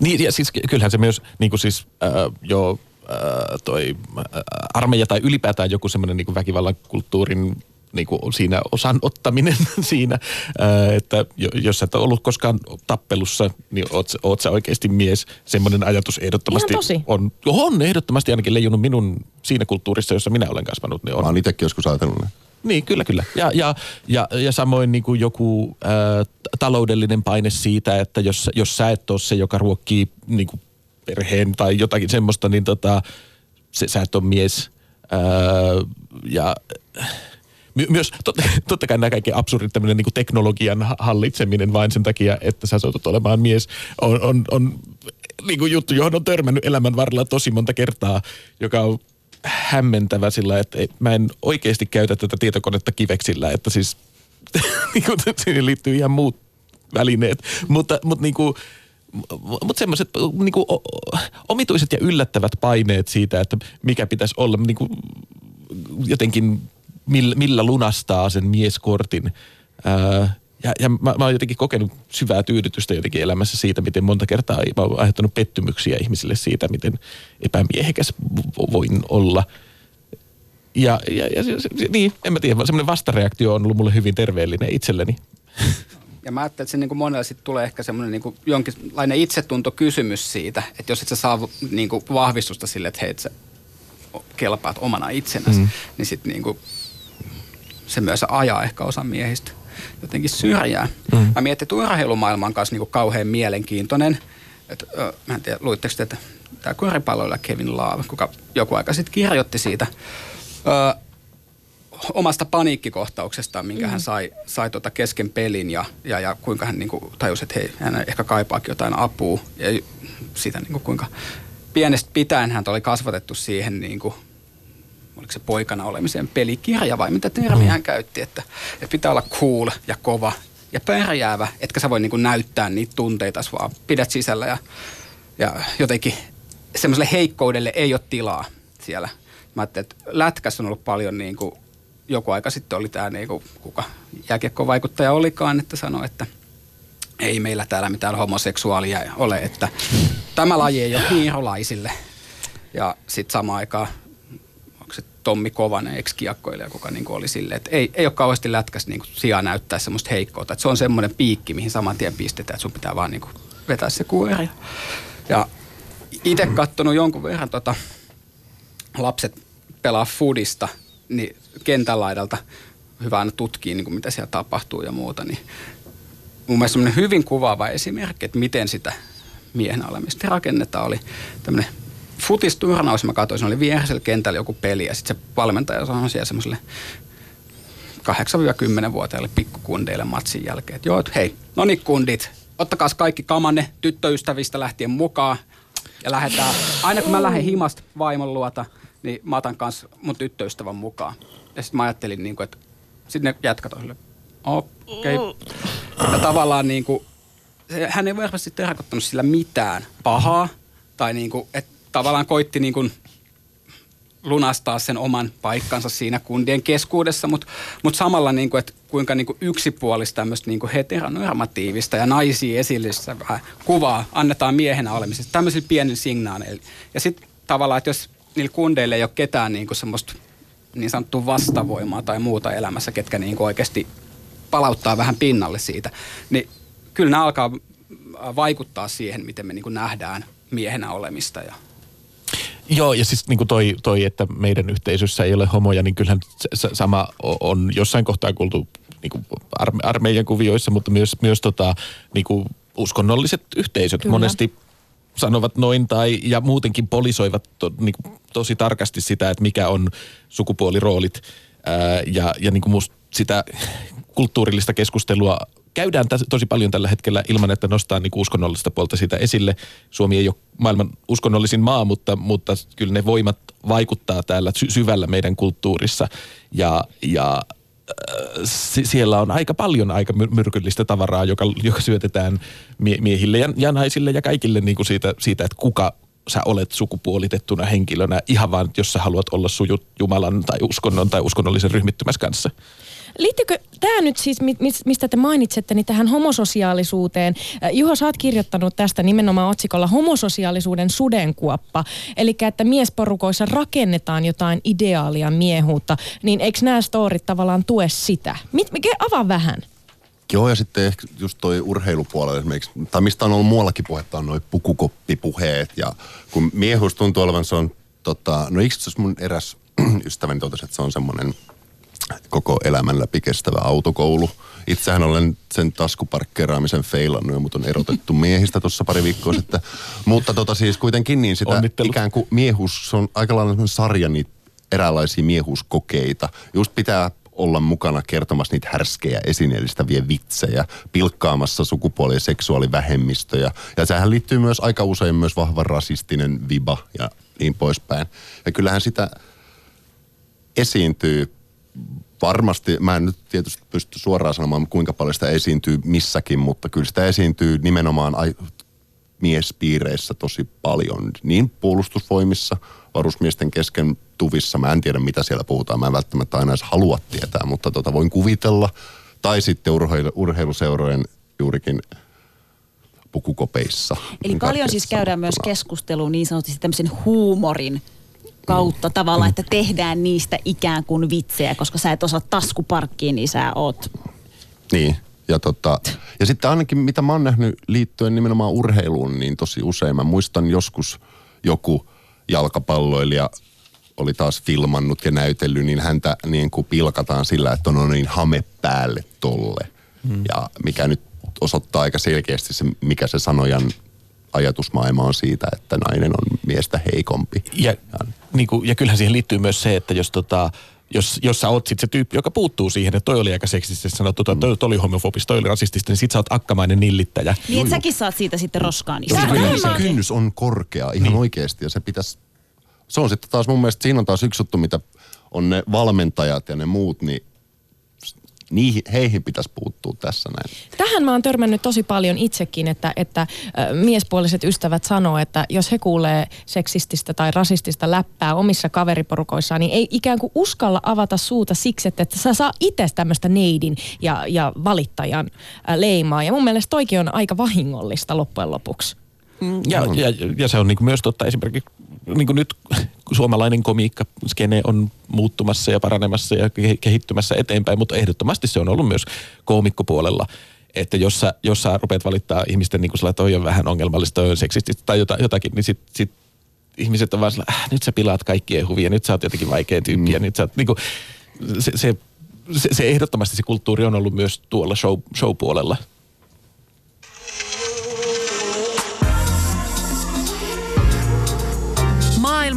[SPEAKER 3] Niin, ja siis ky- kyllähän se myös niin kuin siis äh, jo toi äh, armeija tai ylipäätään joku semmoinen niin väkivallan kulttuurin niin kuin siinä osan ottaminen siinä, äh, että jo- jos sä et ole ollut koskaan tappelussa, niin oot, sä- oot sä oikeasti mies. Semmoinen ajatus ehdottomasti
[SPEAKER 5] Ihan tosi.
[SPEAKER 3] on, on ehdottomasti ainakin leijunut minun siinä kulttuurissa, jossa minä olen kasvanut, niin on.
[SPEAKER 6] Mä oon itsekin joskus ajatellut näin.
[SPEAKER 3] Niin, kyllä, kyllä. Ja, ja, ja, ja samoin niin kuin joku ää, t- taloudellinen paine siitä, että jos, jos sä et ole se, joka ruokkii niin kuin perheen tai jotakin semmoista, niin tota, se, sä et ole mies. Ää, ja my, myös totta, totta kai nämä kaikki absurdit tämmöinen niin teknologian ha- hallitseminen vain sen takia, että sä satut olemaan mies, on, on, on niin kuin juttu, johon on törmännyt elämän varrella tosi monta kertaa, joka on hämmentävä sillä, että mä en oikeasti käytä tätä tietokonetta kiveksillä, että siis niin kuin, siihen liittyy ihan muut välineet, mutta, mutta niin kuin, mutta semmoiset niin kuin, omituiset ja yllättävät paineet siitä, että mikä pitäisi olla niin kuin, jotenkin, millä, millä lunastaa sen mieskortin. Ää, ja, ja mä, mä oon jotenkin kokenut syvää tyydytystä jotenkin elämässä siitä, miten monta kertaa mä oon aiheuttanut pettymyksiä ihmisille siitä, miten epämiehekäs vo- voin olla. Ja, ja, ja niin, en mä tiedä, semmoinen vastareaktio on ollut mulle hyvin terveellinen itselleni.
[SPEAKER 1] Ja mä ajattelin, että se niin kuin monella sit tulee ehkä semmoinen niin jonkinlainen itsetuntokysymys siitä, että jos et sä saa niin kuin vahvistusta sille, että hei, sä kelpaat omana itsenäsi, mm. niin sitten niin se myös ajaa ehkä osa miehistä jotenkin syrjää. Mm. Mä mietin, että urheilumaailma on kanssa niin kauhean mielenkiintoinen. Et, ö, mä en tiedä, luitteko te, että tämä koripalloilla Kevin Love, kuka joku aika sitten kirjoitti siitä, ö, omasta paniikkikohtauksestaan, minkä mm. hän sai, sai tota kesken pelin ja, ja, ja kuinka hän niinku tajusi, että hei, hän ehkä kaipaakin jotain apua. Ja sitä niinku kuinka pienestä pitäen hän oli kasvatettu siihen niinku, oliko se poikana olemisen pelikirja vai mitä termiä hän käytti, että, että pitää olla cool ja kova ja pärjäävä, etkä sä voi niinku näyttää niitä tunteita, vaan pidät sisällä ja, ja jotenkin semmoiselle heikkoudelle ei ole tilaa siellä. Mä ajattelin, että lätkässä on ollut paljon niin kuin, joku aika sitten oli tämä niin kuin, kuka jääkiekkovaikuttaja olikaan, että sanoi, että ei meillä täällä mitään homoseksuaalia ole, että tämä laji ei ole hiirolaisille. Ja sitten samaan aikaan, Tommi Kovanen, ex-kiekkoilija, kuka niin oli silleen, että ei, ei ole kauheasti lätkässä niin sijaa näyttää semmoista heikkoutta. Että se on semmoinen piikki, mihin saman tien pistetään, että sun pitää vaan niin kuin vetää se kuori. Ja itse katsonut jonkun verran tota, lapset pelaa foodista, niin kentän laidalta hyvä aina tutkia, niin kuin mitä siellä tapahtuu ja muuta, niin mun mielestä hyvin kuvaava esimerkki, että miten sitä miehen olemista rakennetaan, oli tämmöinen futisturnaus, mä katsoin, se oli vierasella kentällä joku peli ja sitten se valmentaja sanoi siellä semmoiselle 8-10-vuotiaille pikkukundeille matsin jälkeen, että joo, että hei, no niin kundit, ottakaa kaikki kamanne tyttöystävistä lähtien mukaan ja lähdetään, aina kun mä lähden himasta vaimon luota, niin mä otan kanssa mun tyttöystävän mukaan. Ja sitten mä ajattelin, niin kuin, että sitten ne jätkät okei. Okay. Ja tavallaan niin kuin, hän ei varmasti tarkoittanut sillä mitään pahaa, tai niin kuin, että tavallaan koitti niin kuin lunastaa sen oman paikkansa siinä kundien keskuudessa, mutta mut samalla niin kuin, että kuinka niin kuin yksipuolista tämmöistä niin heteronormatiivista ja naisia esillessä vähän kuvaa annetaan miehenä olemisesta tämmöisillä pienillä signaaleilla. Ja sitten tavallaan, että jos niillä kundeilla ei ole ketään niin kuin semmoista niin sanottua vastavoimaa tai muuta elämässä, ketkä niin kuin oikeasti palauttaa vähän pinnalle siitä, niin kyllä nämä alkaa vaikuttaa siihen, miten me niin kuin nähdään miehenä olemista ja
[SPEAKER 3] Joo, ja siis niin kuin toi, toi, että meidän yhteisössä ei ole homoja, niin kyllähän sama on jossain kohtaa kuultu niin kuin arme, armeijan kuvioissa, mutta myös, myös tota, niin kuin uskonnolliset yhteisöt.
[SPEAKER 5] Kyllä.
[SPEAKER 3] Monesti sanovat noin tai ja muutenkin polisoivat to, niin tosi tarkasti sitä, että mikä on sukupuoliroolit ää, ja, ja niin kuin musta sitä kulttuurillista keskustelua käydään täs, tosi paljon tällä hetkellä ilman, että nostaa niin uskonnollista puolta sitä esille. Suomi ei ole maailman uskonnollisin maa, mutta, mutta kyllä ne voimat vaikuttaa täällä sy- syvällä meidän kulttuurissa ja, ja siellä on aika paljon aika myrkyllistä tavaraa, joka, joka syötetään mie- miehille ja, ja naisille ja kaikille niin kuin siitä, siitä, että kuka sä olet sukupuolitettuna henkilönä ihan vaan, jos sä haluat olla sujut Jumalan tai uskonnon tai uskonnollisen ryhmittymässä kanssa.
[SPEAKER 5] Liittyykö tämä nyt siis, mistä te mainitsette, niin tähän homososiaalisuuteen? Äh, Juho, sä oot kirjoittanut tästä nimenomaan otsikolla homososiaalisuuden sudenkuoppa. Eli että miesporukoissa rakennetaan jotain ideaalia miehuutta. Niin eikö nämä storit tavallaan tue sitä? Mikä, avaa vähän.
[SPEAKER 6] Joo, ja sitten ehkä just toi urheilupuolella esimerkiksi, tai mistä on ollut muuallakin puhetta, on noin pukukoppipuheet. Ja kun miehuus tuntuu olevan, se on, tota, no itse mun eräs ystäväni totesi, että se on semmoinen koko elämän läpi kestävä autokoulu. Itsehän olen sen taskuparkkeeraamisen feilannut, mutta on erotettu miehistä tuossa pari viikkoa sitten. Mutta tota siis kuitenkin niin sitä ikään kuin miehuus, se on aika lailla sarja niitä eräänlaisia miehuuskokeita. Just pitää olla mukana kertomassa niitä härskejä esineellistäviä vitsejä, pilkkaamassa sukupuoli- ja seksuaalivähemmistöjä. Ja sehän liittyy myös aika usein myös vahva rasistinen viba ja niin poispäin. Ja kyllähän sitä esiintyy varmasti, mä en nyt tietysti pysty suoraan sanomaan, kuinka paljon sitä esiintyy missäkin, mutta kyllä sitä esiintyy nimenomaan ai- miespiireissä tosi paljon. Niin puolustusvoimissa, varusmiesten kesken tuvissa, mä en tiedä mitä siellä puhutaan, mä en välttämättä aina edes halua tietää, mutta tota voin kuvitella. Tai sitten urheilu, urheiluseurojen juurikin pukukopeissa.
[SPEAKER 4] Eli paljon siis käydään myös keskustelua niin sanotusti tämmöisen huumorin kautta mm. tavalla, että tehdään niistä ikään kuin vitsejä, koska sä et osaa taskuparkkiin, niin sä oot...
[SPEAKER 6] Niin, ja, tota, ja sitten ainakin mitä mä oon nähnyt liittyen nimenomaan urheiluun, niin tosi usein mä muistan joskus joku jalkapalloilija oli taas filmannut ja näytellyt, niin häntä niin kuin pilkataan sillä, että on niin hame päälle tolle. Hmm. Ja mikä nyt osoittaa aika selkeästi se, mikä se sanojan ajatusmaailma on siitä, että nainen on miestä heikompi.
[SPEAKER 3] Ja, ja, niin kuin, ja kyllähän siihen liittyy myös se, että jos tota, jos, jos sä oot sit se tyyppi, joka puuttuu siihen, että toi oli aika seksististä, sanottu, että toi, toi oli homofobista, toi oli rasistista, niin sit sä oot akkamainen nillittäjä.
[SPEAKER 4] Niin, että säkin saat siitä sitten roskaa. Niin
[SPEAKER 6] se, kynnys, se kynnys on korkea ihan niin. oikeasti ja se pitäisi, se on sitten taas mun mielestä, siinä on taas yksi juttu, mitä on ne valmentajat ja ne muut, niin niihin, heihin pitäisi puuttua tässä näin.
[SPEAKER 5] Tähän mä oon törmännyt tosi paljon itsekin, että, että miespuoliset ystävät sanoo, että jos he kuulee seksististä tai rasistista läppää omissa kaveriporukoissaan, niin ei ikään kuin uskalla avata suuta siksi, että, että sä saa itse tämmöistä neidin ja, ja valittajan leimaa. Ja mun mielestä toikin on aika vahingollista loppujen lopuksi.
[SPEAKER 3] Mm, ja, ja, ja se on niin myös totta esimerkiksi niin kuin nyt suomalainen komiikka skene on muuttumassa ja paranemassa ja kehittymässä eteenpäin, mutta ehdottomasti se on ollut myös koomikkopuolella että jos sä, jos sä rupeat valittaa ihmisten niin kuin toi on vähän ongelmallista, toi on seksististä tai jotakin, niin sit, sit ihmiset on vaan sillä, äh, nyt sä pilaat kaikkien huvia, nyt sä oot jotenkin vaikea tyyppi mm. nyt sä oot, niin kuin, se, se, se, se, ehdottomasti se kulttuuri on ollut myös tuolla show, show-puolella.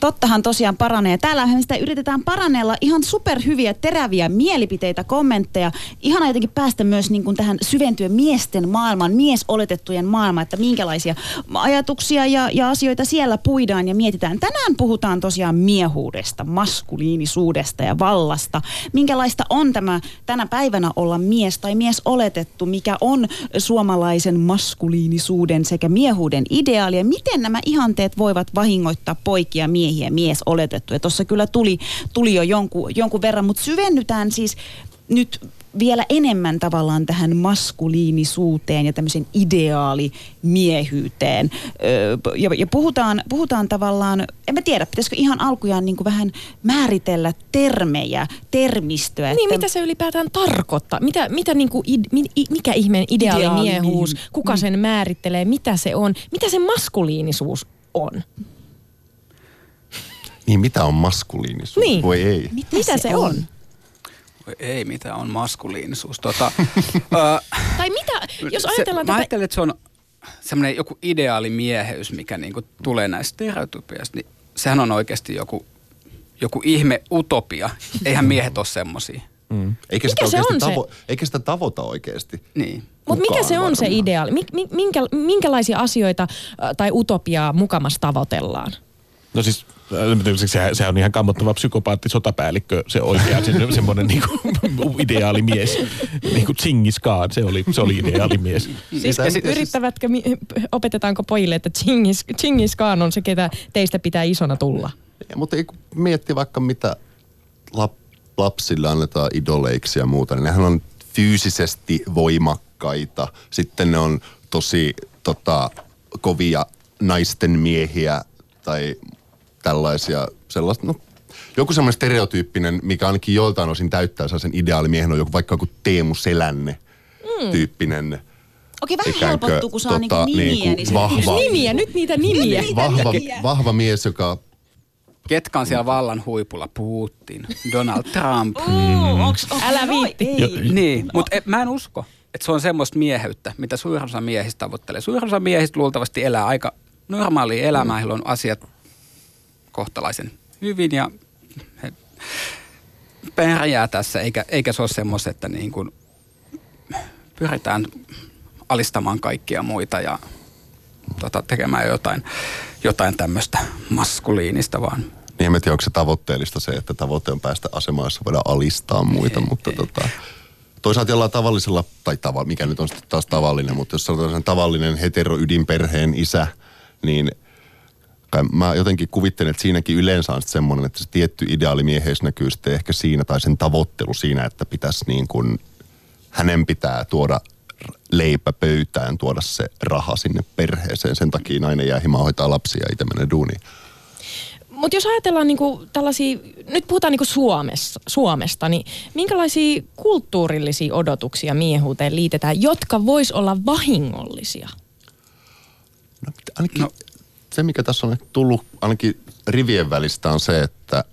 [SPEAKER 4] tottahan tosiaan paranee. Täällähän sitä yritetään parannella ihan superhyviä, teräviä mielipiteitä, kommentteja. Ihana jotenkin päästä myös niin kuin tähän syventyä miesten maailman, miesoletettujen maailmaan, että minkälaisia ajatuksia ja, ja asioita siellä puidaan ja mietitään. Tänään puhutaan tosiaan miehuudesta, maskuliinisuudesta ja vallasta. Minkälaista on tämä tänä päivänä olla mies tai mies oletettu, mikä on suomalaisen maskuliinisuuden sekä miehuuden ideaali ja miten nämä ihanteet voivat vahingoittaa poikia miehiä miehiä mies oletettu. Ja tuossa kyllä tuli, tuli jo jonkun, jonkun verran, mutta syvennytään siis nyt vielä enemmän tavallaan tähän maskuliinisuuteen ja tämmöisen ideaalimiehyyteen. Öö, ja, ja puhutaan, puhutaan tavallaan, en mä tiedä, pitäisikö ihan alkujaan niin vähän määritellä termejä, termistöä.
[SPEAKER 5] Niin, että... mitä se ylipäätään tarkoittaa? Mitä, mitä niin kuin, mikä ihmeen ideaalimiehuus, Ideaali, kuka mm. sen määrittelee, mitä se on, mitä se maskuliinisuus on?
[SPEAKER 6] Niin mitä on maskuliinisuus? Niin. Voi ei.
[SPEAKER 4] Mitä, mitä se, se on? on?
[SPEAKER 1] Ei mitään, on maskuliinisuus. Tota, ö,
[SPEAKER 5] Tai mitä, jos
[SPEAKER 1] se,
[SPEAKER 5] ajatellaan
[SPEAKER 1] mä
[SPEAKER 5] tätä...
[SPEAKER 1] ajattelen, että se on semmoinen joku ideaali mieheys, mikä niinku tulee näistä stereotypiasta, niin sehän on oikeasti joku, joku ihme utopia. Eihän miehet ole semmosia.
[SPEAKER 6] Eikä,
[SPEAKER 5] Mikä
[SPEAKER 6] sitä
[SPEAKER 5] se on se?
[SPEAKER 6] tavo- eikä sitä tavoita oikeasti.
[SPEAKER 1] Niin.
[SPEAKER 5] Mutta mikä se on se
[SPEAKER 6] varmaan.
[SPEAKER 5] ideaali? Mik, mi- minkä, minkälaisia asioita tai utopiaa mukamas tavoitellaan?
[SPEAKER 3] No siis sehän, sehän on ihan kammottava psykopaatti, sotapäällikkö, se oikea, se, semmoinen niinku, ideaalimies. Niin kuin Chingis Khan, se oli, se oli ideaalimies.
[SPEAKER 5] Siis
[SPEAKER 6] Ja sit-
[SPEAKER 5] yrittävätkö, opetetaanko pojille, että Chingis, Chingis Khan on se, ketä teistä pitää isona tulla?
[SPEAKER 6] Ja, mutta mietti vaikka mitä lap, lapsille annetaan idoleiksi ja muuta, niin nehän on fyysisesti voimakkaita. Sitten ne on tosi tota, kovia naisten miehiä tai tällaisia sellaista, no, joku semmoinen stereotyyppinen, mikä ainakin joiltain osin täyttää sen ideaalimiehen, on joku, vaikka joku Teemu Selänne tyyppinen.
[SPEAKER 4] Okei, vähän
[SPEAKER 6] ikään kuin,
[SPEAKER 4] helpottuu, kun saa
[SPEAKER 6] tota,
[SPEAKER 4] niinku nimiä.
[SPEAKER 6] niinku
[SPEAKER 4] niin se-
[SPEAKER 6] vahva-
[SPEAKER 5] Nimiä, nyt niitä nimiä.
[SPEAKER 6] Vahva, vahva mies, joka
[SPEAKER 1] Ketkä on siellä vallan huipulla? Putin, Donald Trump.
[SPEAKER 4] Oo, onks, onks,
[SPEAKER 5] Älä viitti.
[SPEAKER 1] Niin, mutta mä en usko, että se on semmoista mieheyttä, mitä suurin osa miehistä tavoittelee. Suurin osa miehistä luultavasti elää aika normaalia elämää, heillä on asiat kohtalaisen hyvin ja he pärjää tässä, eikä, eikä se ole semmoista, että niin kuin pyritään alistamaan kaikkia muita ja tota, tekemään jotain, jotain tämmöistä maskuliinista, vaan
[SPEAKER 6] Niin en tiedä, onko se tavoitteellista se, että tavoite on päästä asemaan, jossa voidaan alistaa muita,
[SPEAKER 1] Ei,
[SPEAKER 6] mutta
[SPEAKER 1] ei.
[SPEAKER 6] tota, toisaalta jollain tavallisella, tai tava, mikä nyt on sitten taas tavallinen, mutta jos sanotaan sen tavallinen heteroydinperheen isä, niin kai mä jotenkin kuvittelen, että siinäkin yleensä on semmoinen, että se tietty ideaalimieheys näkyy sitten ehkä siinä, tai sen tavoittelu siinä, että pitäisi niin kuin, hänen pitää tuoda leipä pöytään, tuoda se raha sinne perheeseen. Sen takia nainen jää himaan hoitaa lapsia ja itse menee duuniin.
[SPEAKER 5] Mutta jos ajatellaan niinku tällaisia, nyt puhutaan niinku Suomessa, Suomesta, niin minkälaisia kulttuurillisia odotuksia miehuuteen liitetään, jotka vois olla vahingollisia?
[SPEAKER 6] No, ainakin no. Se, mikä tässä on tullut ainakin rivien välistä on se, että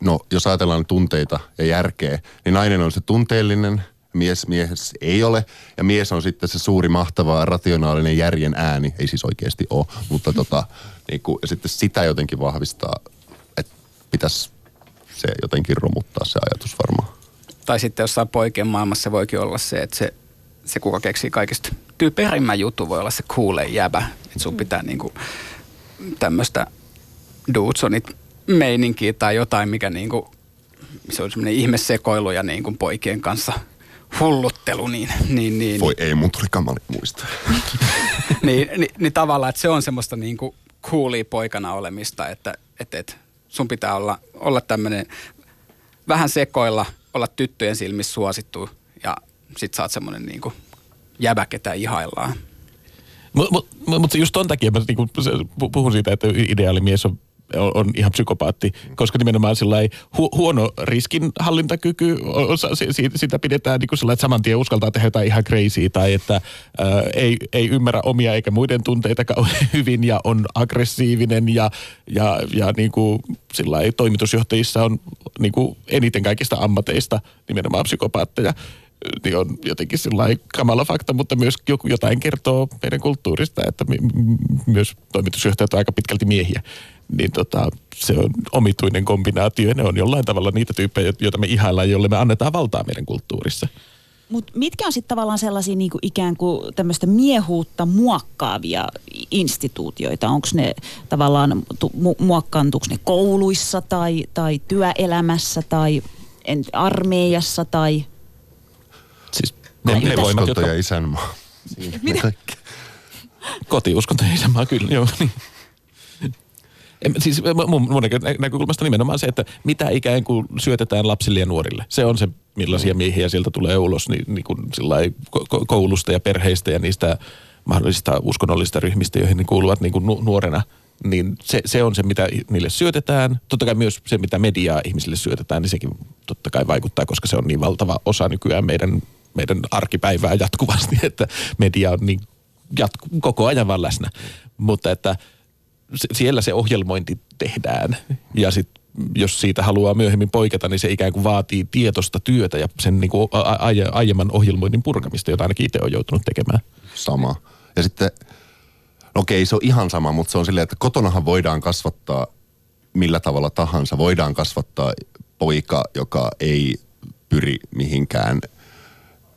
[SPEAKER 6] no, jos ajatellaan tunteita ja järkeä, niin nainen on se tunteellinen, mies mies ei ole, ja mies on sitten se suuri, mahtava, rationaalinen järjen ääni, ei siis oikeasti ole, mutta tota, niin kuin, ja sitten sitä jotenkin vahvistaa, että pitäisi se jotenkin romuttaa se ajatus varmaan.
[SPEAKER 1] Tai sitten jossain poikien maailmassa voikin olla se, että se, se kuka keksii kaikista typerimmän juttu voi olla se kuulee jäbä. Että sun pitää niinku tämmöistä Dudsonit meininkiä tai jotain, mikä niinku, se on semmoinen ihmesekoilu ja niinku poikien kanssa hulluttelu, niin, niin, niin,
[SPEAKER 6] Voi ei, mun tuli kamali muista.
[SPEAKER 1] niin, niin, niin tavallaan, että se on semmoista niinku coolia poikana olemista, että et, et, sun pitää olla, olla tämmöinen vähän sekoilla, olla tyttöjen silmissä suosittu ja sit sä oot semmoinen niinku jäbä, ketä ihaillaan.
[SPEAKER 3] Mutta mut, mut, just ton takia mä niinku puhun siitä, että ideaalimies on, on, on ihan psykopaatti, koska nimenomaan sillä hu, huono riskinhallintakyky, on, si- si- sitä pidetään niinku sillä, että saman tien uskaltaa tehdä jotain ihan crazy, tai että ää, ei, ei ymmärrä omia eikä muiden tunteita hyvin ja on aggressiivinen ja, ja, ja niinku sillä lailla toimitusjohtajissa on niinku eniten kaikista ammateista nimenomaan psykopaatteja niin on jotenkin sellainen kamala fakta, mutta myös joku jotain kertoo meidän kulttuurista, että mi- myös toimitusjohtajat on aika pitkälti miehiä. Niin tota, se on omituinen kombinaatio ja ne on jollain tavalla niitä tyyppejä, joita me ihaillaan, jolle me annetaan valtaa meidän kulttuurissa.
[SPEAKER 4] Mutta mitkä on sitten tavallaan sellaisia niinku ikään kuin tämmöistä miehuutta muokkaavia instituutioita? Onko ne tavallaan, mu, muokkaantuuko ne kouluissa tai, tai työelämässä tai armeijassa tai...
[SPEAKER 3] Ne, ne voimat, jotka
[SPEAKER 6] ja isänmaa. Kaikki.
[SPEAKER 3] kotiuskonto ja isänmaa kyllä, joo. Niin. En, siis mun, mun nä- näkökulmasta nimenomaan se, että mitä ikään kuin syötetään lapsille ja nuorille. Se on se, millaisia miehiä sieltä tulee ulos niin, niin kuin sillai, ko- koulusta ja perheistä ja niistä mahdollisista uskonnollisista ryhmistä, joihin ne kuuluvat niin kuin nu- nuorena. Niin se, se on se, mitä niille syötetään. Totta kai myös se, mitä mediaa ihmisille syötetään, niin sekin totta kai vaikuttaa, koska se on niin valtava osa nykyään meidän, meidän arkipäivää jatkuvasti, että media on niin jatku, koko ajan vaan läsnä. Mutta että siellä se ohjelmointi tehdään ja sitten jos siitä haluaa myöhemmin poiketa, niin se ikään kuin vaatii tietoista työtä ja sen niin kuin aiemman ohjelmoinnin purkamista, jota ainakin itse on joutunut tekemään.
[SPEAKER 6] Sama. Ja sitten, no okei, se on ihan sama, mutta se on silleen, että kotonahan voidaan kasvattaa millä tavalla tahansa. Voidaan kasvattaa poika, joka ei pyri mihinkään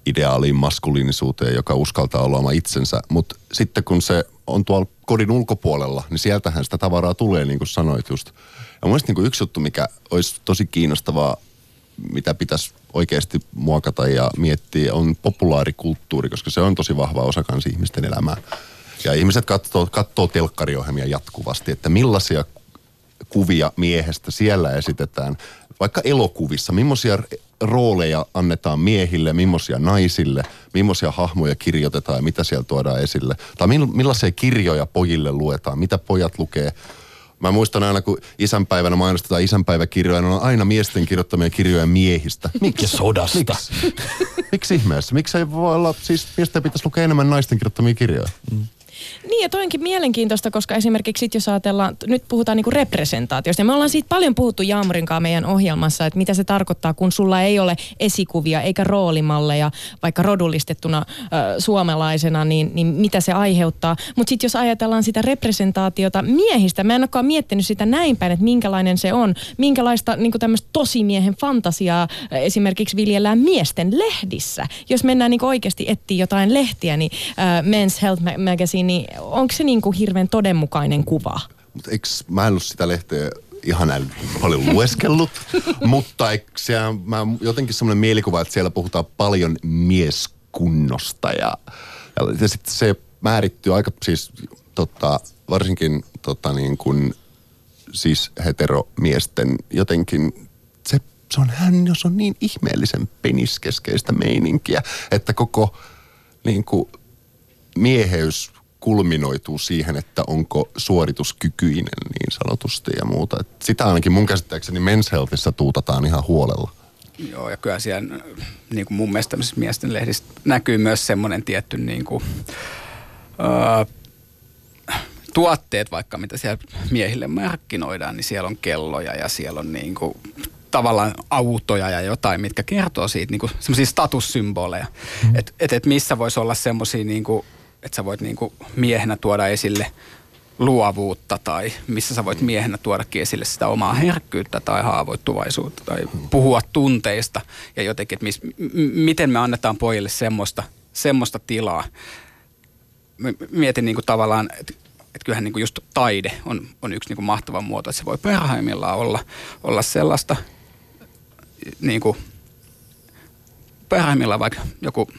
[SPEAKER 6] ideaaliin maskuliinisuuteen, joka uskaltaa olla oma itsensä. Mutta sitten kun se on tuolla kodin ulkopuolella, niin sieltähän sitä tavaraa tulee, niin kuin sanoit just. Ja mun niin yksi juttu, mikä olisi tosi kiinnostavaa, mitä pitäisi oikeasti muokata ja miettiä, on populaarikulttuuri, koska se on tosi vahva osa kans ihmisten elämää. Ja ihmiset katsoo, katsoo telkkariohjelmia jatkuvasti, että millaisia kuvia miehestä siellä esitetään, vaikka elokuvissa, millaisia rooleja annetaan miehille, millaisia naisille, millaisia hahmoja kirjoitetaan ja mitä siellä tuodaan esille. Tai millaisia kirjoja pojille luetaan, mitä pojat lukee. Mä muistan aina, kun isänpäivänä mainostetaan isänpäiväkirjoja, ne on aina miesten kirjoittamia kirjoja miehistä.
[SPEAKER 3] Miksi? Ja sodasta.
[SPEAKER 6] Miksi? Miksi ihmeessä? Miksi ei voi olla, siis miesten pitäisi lukea enemmän naisten kirjoittamia kirjoja? Mm.
[SPEAKER 5] Niin ja toinkin mielenkiintoista, koska esimerkiksi sit jos ajatellaan, nyt puhutaan niinku representaatiosta. Ja me ollaan siitä paljon puhuttu Jaamurinkaan meidän ohjelmassa, että mitä se tarkoittaa, kun sulla ei ole esikuvia eikä roolimalleja, vaikka rodullistettuna äh, suomalaisena, niin, niin mitä se aiheuttaa. Mutta sitten jos ajatellaan sitä representaatiota miehistä, mä en olekaan miettinyt sitä näin päin, että minkälainen se on, minkälaista niinku tämmöistä tosimiehen fantasiaa esimerkiksi viljellään miesten lehdissä. Jos mennään niinku oikeasti etsiä jotain lehtiä, niin äh, Men's Health Magazine niin onko se niin kuin hirveän todenmukainen kuva?
[SPEAKER 6] Mutta eikö mä en ole sitä lehteä ihan paljon lueskellut, mutta eikö siellä, mä jotenkin semmoinen mielikuva, että siellä puhutaan paljon mieskunnosta ja, ja, ja sitten se määrittyy aika siis tota, varsinkin tota niin kuin, siis heteromiesten jotenkin se, se on hän, jos on niin ihmeellisen peniskeskeistä meininkiä, että koko niin kuin, mieheys kulminoituu siihen, että onko suorituskykyinen niin sanotusti ja muuta. Et sitä ainakin mun käsittääkseni Men's Healthissa tuutataan ihan huolella.
[SPEAKER 1] Joo, ja kyllä siellä niin kuin mun mielestä miesten lehdissä näkyy myös semmoinen tietty niin kuin, öö, tuotteet, vaikka mitä siellä miehille markkinoidaan, niin siellä on kelloja ja siellä on niin kuin, tavallaan autoja ja jotain, mitkä kertoo siitä niin semmoisia statussymboleja. Mm. Että et, et missä voisi olla semmoisia niin kuin, että sä voit niinku miehenä tuoda esille luovuutta tai missä sä voit miehenä tuodakin esille sitä omaa herkkyyttä tai haavoittuvaisuutta tai puhua tunteista ja jotenkin, että mis, m- miten me annetaan pojille semmoista, semmoista tilaa. Mietin niinku tavallaan, että että kyllähän niinku just taide on, on yksi niinku mahtava muoto, että se voi parhaimmillaan olla, olla sellaista, niinku, parhaimmillaan vaikka joku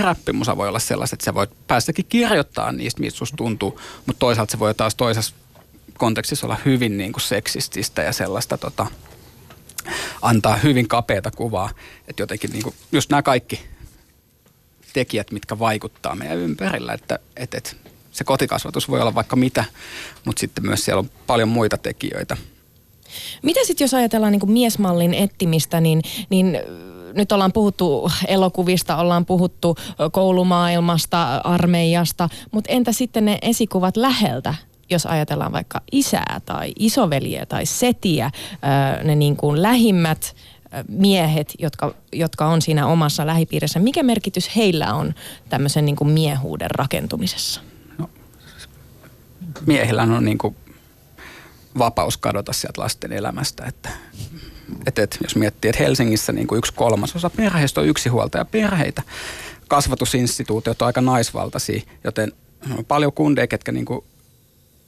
[SPEAKER 1] räppimusa voi olla sellaista, että sä voit päästäkin kirjoittaa niistä, mistä susta tuntuu, mutta toisaalta se voi taas toisessa kontekstissa olla hyvin niin kuin seksististä ja sellaista tota, antaa hyvin kapeata kuvaa. Että jotenkin niin kuin, just nämä kaikki tekijät, mitkä vaikuttaa meidän ympärillä, että et, et, se kotikasvatus voi olla vaikka mitä, mutta sitten myös siellä on paljon muita tekijöitä.
[SPEAKER 5] Mitä sitten jos ajatellaan niin kuin miesmallin ettimistä, niin, niin nyt ollaan puhuttu elokuvista, ollaan puhuttu koulumaailmasta, armeijasta, mutta entä sitten ne esikuvat läheltä? jos ajatellaan vaikka isää tai isoveliä tai setiä, ne niin kuin lähimmät miehet, jotka, jotka on siinä omassa lähipiirissä, mikä merkitys heillä on tämmöisen niin kuin miehuuden rakentumisessa? No,
[SPEAKER 1] miehillä on niin kuin vapaus kadota sieltä lasten elämästä, että et, et, jos miettii, että Helsingissä niin kuin yksi kolmasosa perheistä on yksinhuoltaja perheitä. Kasvatusinstituutiot on aika naisvaltaisia, joten on paljon kundeja, ketkä niin kuin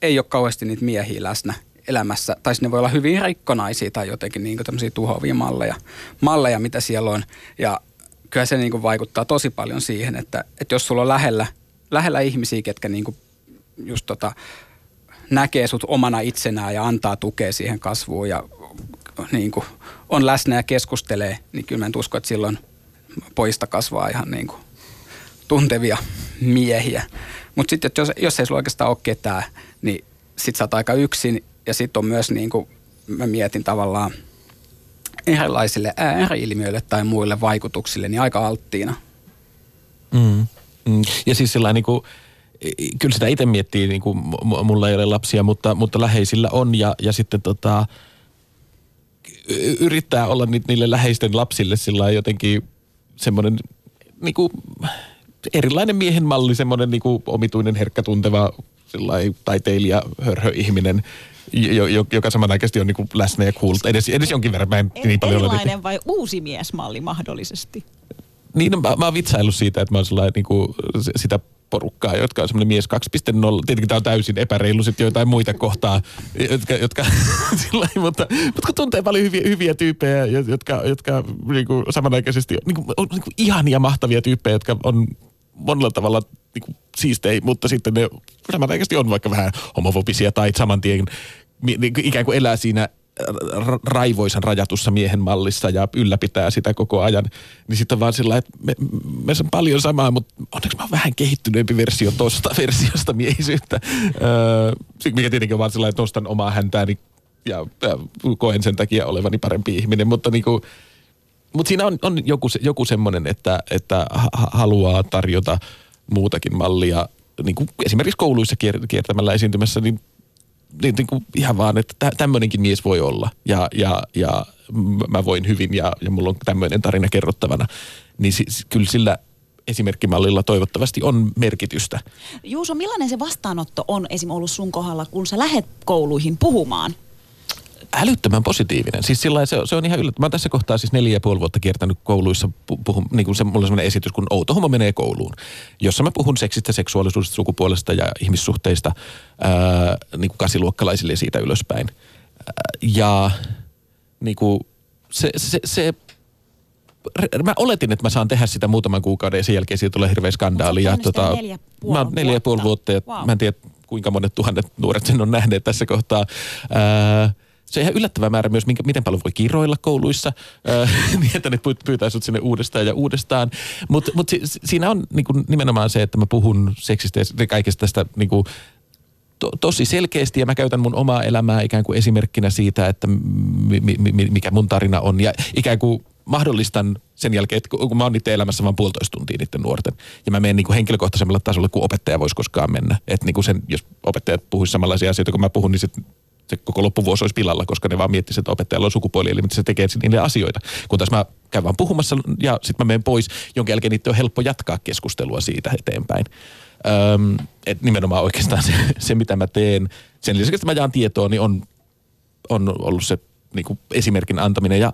[SPEAKER 1] ei ole kauheasti niitä miehiä läsnä elämässä. Tai ne voi olla hyvin rikkonaisia tai jotenkin niin kuin tämmöisiä tuhoavia malleja, malleja, mitä siellä on. Ja kyllä se niin kuin vaikuttaa tosi paljon siihen, että, että jos sulla on lähellä, lähellä ihmisiä, ketkä niin kuin just tota, näkee sut omana itsenään ja antaa tukea siihen kasvuun ja niin kuin on läsnä ja keskustelee, niin kyllä mä en usko, että silloin poista kasvaa ihan niin kuin tuntevia miehiä. Mutta sitten, jos, jos ei sulla oikeastaan ole ketään, niin sit sä oot aika yksin ja sitten on myös niin kuin, mä mietin tavallaan erilaisille ääriilmiöille tai muille vaikutuksille, niin aika alttiina.
[SPEAKER 3] Mm. Mm. Ja siis sillä niin kuin, kyllä sitä itse miettii, niin kuin mulla ei ole lapsia, mutta, mutta läheisillä on ja, ja sitten tota, yrittää olla ni, niille läheisten lapsille sillä jotenkin semmoinen niinku, erilainen miehen malli, semmoinen niinku, omituinen, herkkätunteva taiteilija, hörhö-ihminen, jo, jo, joka samanaikaisesti on niinku läsnä ja cool. Edes, edes jonkin verran. Mä en niin paljon ole
[SPEAKER 4] Erilainen vai uusi miesmalli mahdollisesti?
[SPEAKER 3] niin, no, mä, mä oon vitsaillut siitä, että mä oon sellainen niin sitä porukkaa, jotka on semmoinen mies 2.0. Tietenkin tämä on täysin epäreilu sitten joitain muita kohtaa, jotka, jotka sillä mutta, mutta kun tuntee paljon hyviä, hyviä tyyppejä, jotka, jotka niin kuin samanaikaisesti niin kuin, on niin kuin ihania mahtavia tyyppejä, jotka on monella tavalla niin kuin, siistei, mutta sitten ne samanaikaisesti on vaikka vähän homofobisia tai saman tien niin, ikään kuin elää siinä raivoisan rajatussa miehen mallissa ja ylläpitää sitä koko ajan, niin sitten vaan sillä että me, me on paljon samaa, mutta onneksi mä oon vähän kehittyneempi versio tosta versiosta miehisyyttä. Öö, mikä tietenkin on vaan sillä että nostan omaa häntääni ja, ja koen sen takia olevani parempi ihminen, mutta niinku, mutta siinä on, on joku, joku semmoinen, että, että haluaa tarjota muutakin mallia, niin kuin esimerkiksi kouluissa kiertämällä esiintymässä, niin niin, niin kuin ihan vaan, että tämmöinenkin mies voi olla ja, ja, ja mä voin hyvin ja, ja mulla on tämmöinen tarina kerrottavana. Niin si, kyllä sillä esimerkkimallilla toivottavasti on merkitystä.
[SPEAKER 4] Juuso, millainen se vastaanotto on esim. ollut sun kohdalla, kun sä lähet kouluihin puhumaan
[SPEAKER 3] älyttömän positiivinen. Siis sillä se, se on ihan yllättävää. Mä oon tässä kohtaa siis neljä ja puoli vuotta kiertänyt kouluissa, puhun, niin kuin se, mulla on sellainen esitys, kun Outo Homo menee kouluun, jossa mä puhun seksistä, seksuaalisuudesta, sukupuolesta ja ihmissuhteista ää, niin kuin kasiluokkalaisille ja siitä ylöspäin. Ää, ja niin kuin se, se, se mä oletin, että mä saan tehdä sitä muutaman kuukauden ja sen jälkeen siitä tulee hirveä skandaali. Ja, tota,
[SPEAKER 4] neljä
[SPEAKER 3] mä oon neljä ja puoli vuotta ja wow. mä en tiedä kuinka monet tuhannet nuoret sen on nähneet tässä kohtaa. Ää, se on ihan yllättävä määrä myös, minkä, miten paljon voi kiroilla kouluissa, niin että ne pyytää sut sinne uudestaan ja uudestaan. Mutta mut si, siinä on niinku nimenomaan se, että mä puhun seksistä ja kaikesta tästä niinku, to, tosi selkeästi ja mä käytän mun omaa elämää ikään kuin esimerkkinä siitä, että mi, mi, mi, mikä mun tarina on ja ikään kuin mahdollistan sen jälkeen, että kun mä oon niiden elämässä vain puolitoista tuntia niiden nuorten. Ja mä menen niin kuin henkilökohtaisemmalla tasolla kuin opettaja voisi koskaan mennä. Että niin kuin sen, jos opettajat puhuisi samanlaisia asioita kun mä puhun, niin sit se koko loppuvuosi olisi pilalla, koska ne vaan miettisivät, että opettajalla on sukupuoli, eli se tekee niille asioita. Kun taas mä käyn vaan puhumassa ja sitten mä menen pois, jonka jälkeen niitä on helppo jatkaa keskustelua siitä eteenpäin. Öm, et nimenomaan oikeastaan se, se, mitä mä teen, sen lisäksi, että mä jaan tietoa, niin on, on ollut se niin esimerkin antaminen. Ja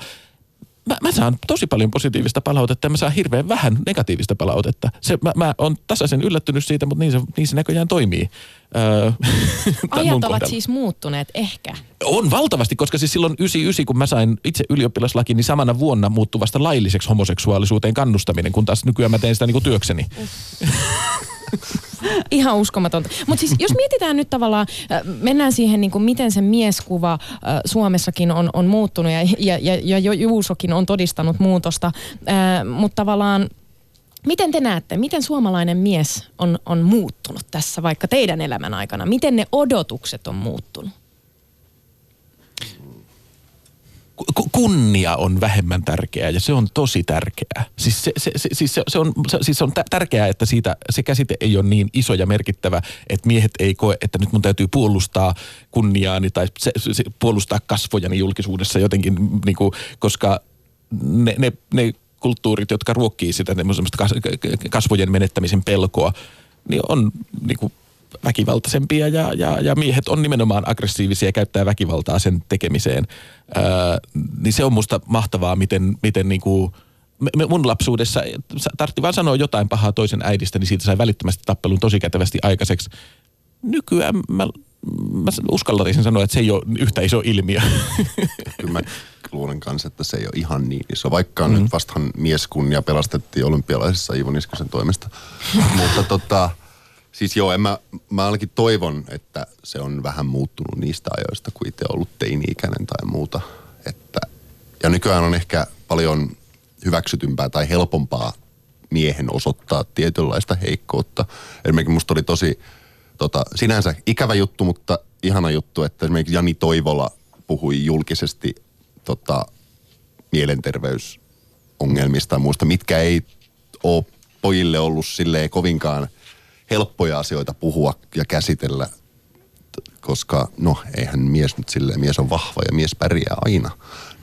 [SPEAKER 3] mä, mä saan tosi paljon positiivista palautetta ja mä saan hirveän vähän negatiivista palautetta. Se, mä, mä oon tasaisen yllättynyt siitä, mutta niin se, niin se näköjään toimii. Öö,
[SPEAKER 5] Ajat ovat siis muuttuneet ehkä.
[SPEAKER 3] On valtavasti, koska siis silloin 99, kun mä sain itse ylioppilaslaki, niin samana vuonna muuttuvasta lailliseksi homoseksuaalisuuteen kannustaminen, kun taas nykyään mä teen sitä niin kuin työkseni.
[SPEAKER 5] Ihan uskomatonta. Mutta siis jos mietitään nyt tavallaan, äh, mennään siihen niin kuin miten se mieskuva äh, Suomessakin on, on muuttunut ja, ja, ja, ja Juusokin on todistanut muutosta, äh, mutta tavallaan Miten te näette, miten suomalainen mies on, on muuttunut tässä vaikka teidän elämän aikana? Miten ne odotukset on muuttunut?
[SPEAKER 3] Kunnia on vähemmän tärkeää ja se on tosi tärkeää. Siis se, se, se, siis se, se on, se, siis on tärkeää, että siitä, se käsite ei ole niin iso ja merkittävä, että miehet ei koe, että nyt mun täytyy puolustaa kunniaani tai se, se, puolustaa kasvojani julkisuudessa jotenkin, niin kuin, koska ne, ne, ne kulttuurit, jotka ruokkii sitä kasvojen menettämisen pelkoa, niin on niin kuin, väkivaltaisempia ja, ja, ja miehet on nimenomaan aggressiivisia ja käyttää väkivaltaa sen tekemiseen. Ää, niin se on musta mahtavaa, miten, miten niinku, mun lapsuudessa tartti vaan sanoa jotain pahaa toisen äidistä, niin siitä sai välittömästi tappelun tosi kätevästi aikaiseksi. Nykyään mä, mä uskaltaisin sanoa, että se ei ole yhtä iso ilmiö.
[SPEAKER 6] Kyllä mä luulen kanssa, että se ei ole ihan niin iso. Vaikka mm. nyt vastahan mieskunnia pelastettiin olympialaisissa Ivo Niskasen toimesta. Mutta tota, Siis joo, en mä, mä ainakin toivon, että se on vähän muuttunut niistä ajoista, kun itse ollut teini-ikäinen tai muuta. Että, ja nykyään on ehkä paljon hyväksytympää tai helpompaa miehen osoittaa tietynlaista heikkoutta. Esimerkiksi musta oli tosi tota, sinänsä ikävä juttu, mutta ihana juttu, että esimerkiksi Jani Toivola puhui julkisesti tota, mielenterveysongelmista ja muista, mitkä ei ole pojille ollut silleen kovinkaan – helppoja asioita puhua ja käsitellä koska no eihän mies nyt silleen, mies on vahva ja mies pärjää aina.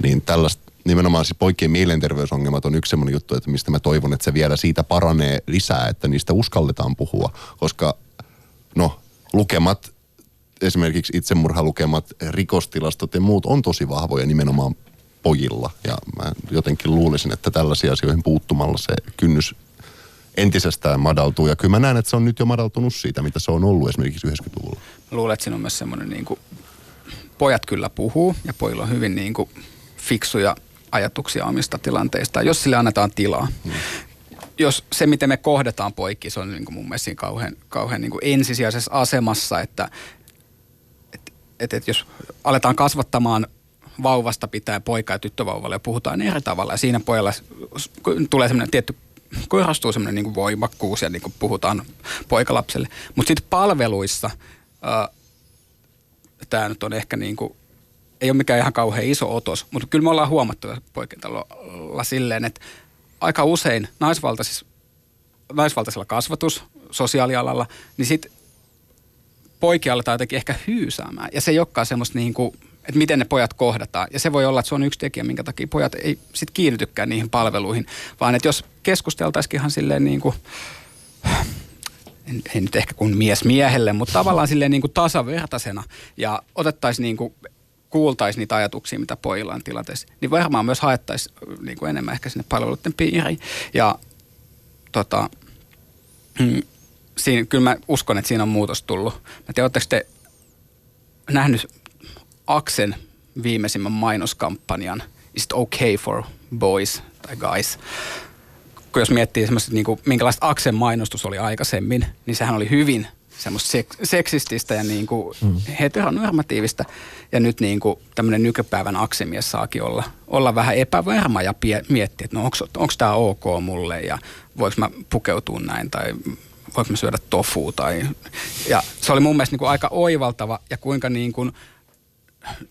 [SPEAKER 6] Niin tällaista nimenomaan siis poikien mielenterveysongelmat on yksi semmoinen juttu, että mistä mä toivon, että se vielä siitä paranee lisää, että niistä uskalletaan puhua, koska no lukemat, esimerkiksi itsemurhalukemat, rikostilastot ja muut on tosi vahvoja nimenomaan pojilla. Ja mä jotenkin luulisin, että tällaisiin asioihin puuttumalla se kynnys entisestään madaltuu. Ja kyllä mä näen, että se on nyt jo madaltunut siitä, mitä se on ollut esimerkiksi 90-luvulla.
[SPEAKER 1] Mä luulen, että siinä on myös semmoinen niin kuin, pojat kyllä puhuu ja pojilla on hyvin niin kuin, fiksuja ajatuksia omista tilanteista, jos sille annetaan tilaa. Hmm. Jos se, miten me kohdataan poikki, se on niin kuin mun mielestä kauhean, kauhean niin kuin ensisijaisessa asemassa, että et, et, et jos aletaan kasvattamaan vauvasta pitää poika ja tyttövauvalle ja puhutaan eri tavalla ja siinä pojalla tulee semmoinen tietty korostuu semmoinen niin voimakkuus ja niin kuin puhutaan poikalapselle. Mutta sitten palveluissa tämä nyt on ehkä niin kuin, ei ole mikään ihan kauhean iso otos, mutta kyllä me ollaan huomattu poikintalolla silleen, että aika usein naisvaltaisissa, naisvaltaisella kasvatus, sosiaalialalla, niin sitten poikia aletaan jotenkin ehkä hyysäämään. Ja se ei olekaan semmoista niin kuin, että miten ne pojat kohdataan. Ja se voi olla, että se on yksi tekijä, minkä takia pojat ei sit kiinnitykään niihin palveluihin, vaan että jos keskusteltaisikin ihan silleen niin kuin, ei nyt ehkä kuin mies miehelle, mutta tavallaan silleen niin kuin tasavertaisena ja otettaisiin niin kuin kuultaisiin niitä ajatuksia, mitä pojilla on tilanteessa, niin varmaan myös haettaisiin niin kuin enemmän ehkä sinne palveluiden piiriin. Ja tota, mm, siinä, kyllä mä uskon, että siinä on muutos tullut. Mä tiedän, te nähnyt Aksen viimeisimmän mainoskampanjan Is it okay for boys tai guys? Kun jos miettii semmoista, niin kuin, minkälaista Aksen mainostus oli aikaisemmin, niin sehän oli hyvin semmoista sek- seksististä ja niin kuin mm. heteronormatiivista. Ja nyt niin kuin tämmöinen nykypäivän aksemies saakin olla, olla vähän epävarma ja pie- miettiä, että no onko tämä ok mulle ja voiko mä pukeutua näin tai voiko mä syödä tofua. Tai, ja se oli mun mielestä niin kuin aika oivaltava ja kuinka niin kuin,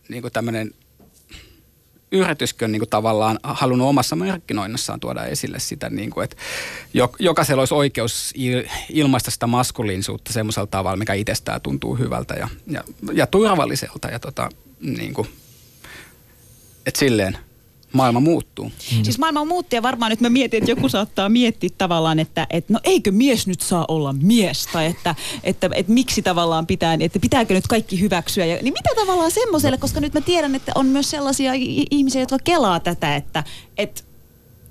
[SPEAKER 1] niin kuin tämmöinen yrityskin on niin kuin tavallaan halunnut omassa markkinoinnassaan tuoda esille sitä, niin kuin, että jokaisella olisi oikeus ilmaista sitä maskuliinisuutta semmoisella tavalla, mikä itsestään tuntuu hyvältä ja, ja, ja turvalliselta. Ja tota, niin kuin, että silleen maailma muuttuu.
[SPEAKER 4] Mm. Siis maailma muuttuu ja varmaan nyt mä mietin, että joku saattaa miettiä tavallaan, että, että no eikö mies nyt saa olla mies tai että, että, että, että miksi tavallaan pitää, että pitääkö nyt kaikki hyväksyä. Ja, niin mitä tavallaan semmoiselle, koska nyt mä tiedän, että on myös sellaisia ihmisiä, jotka kelaa tätä, että, että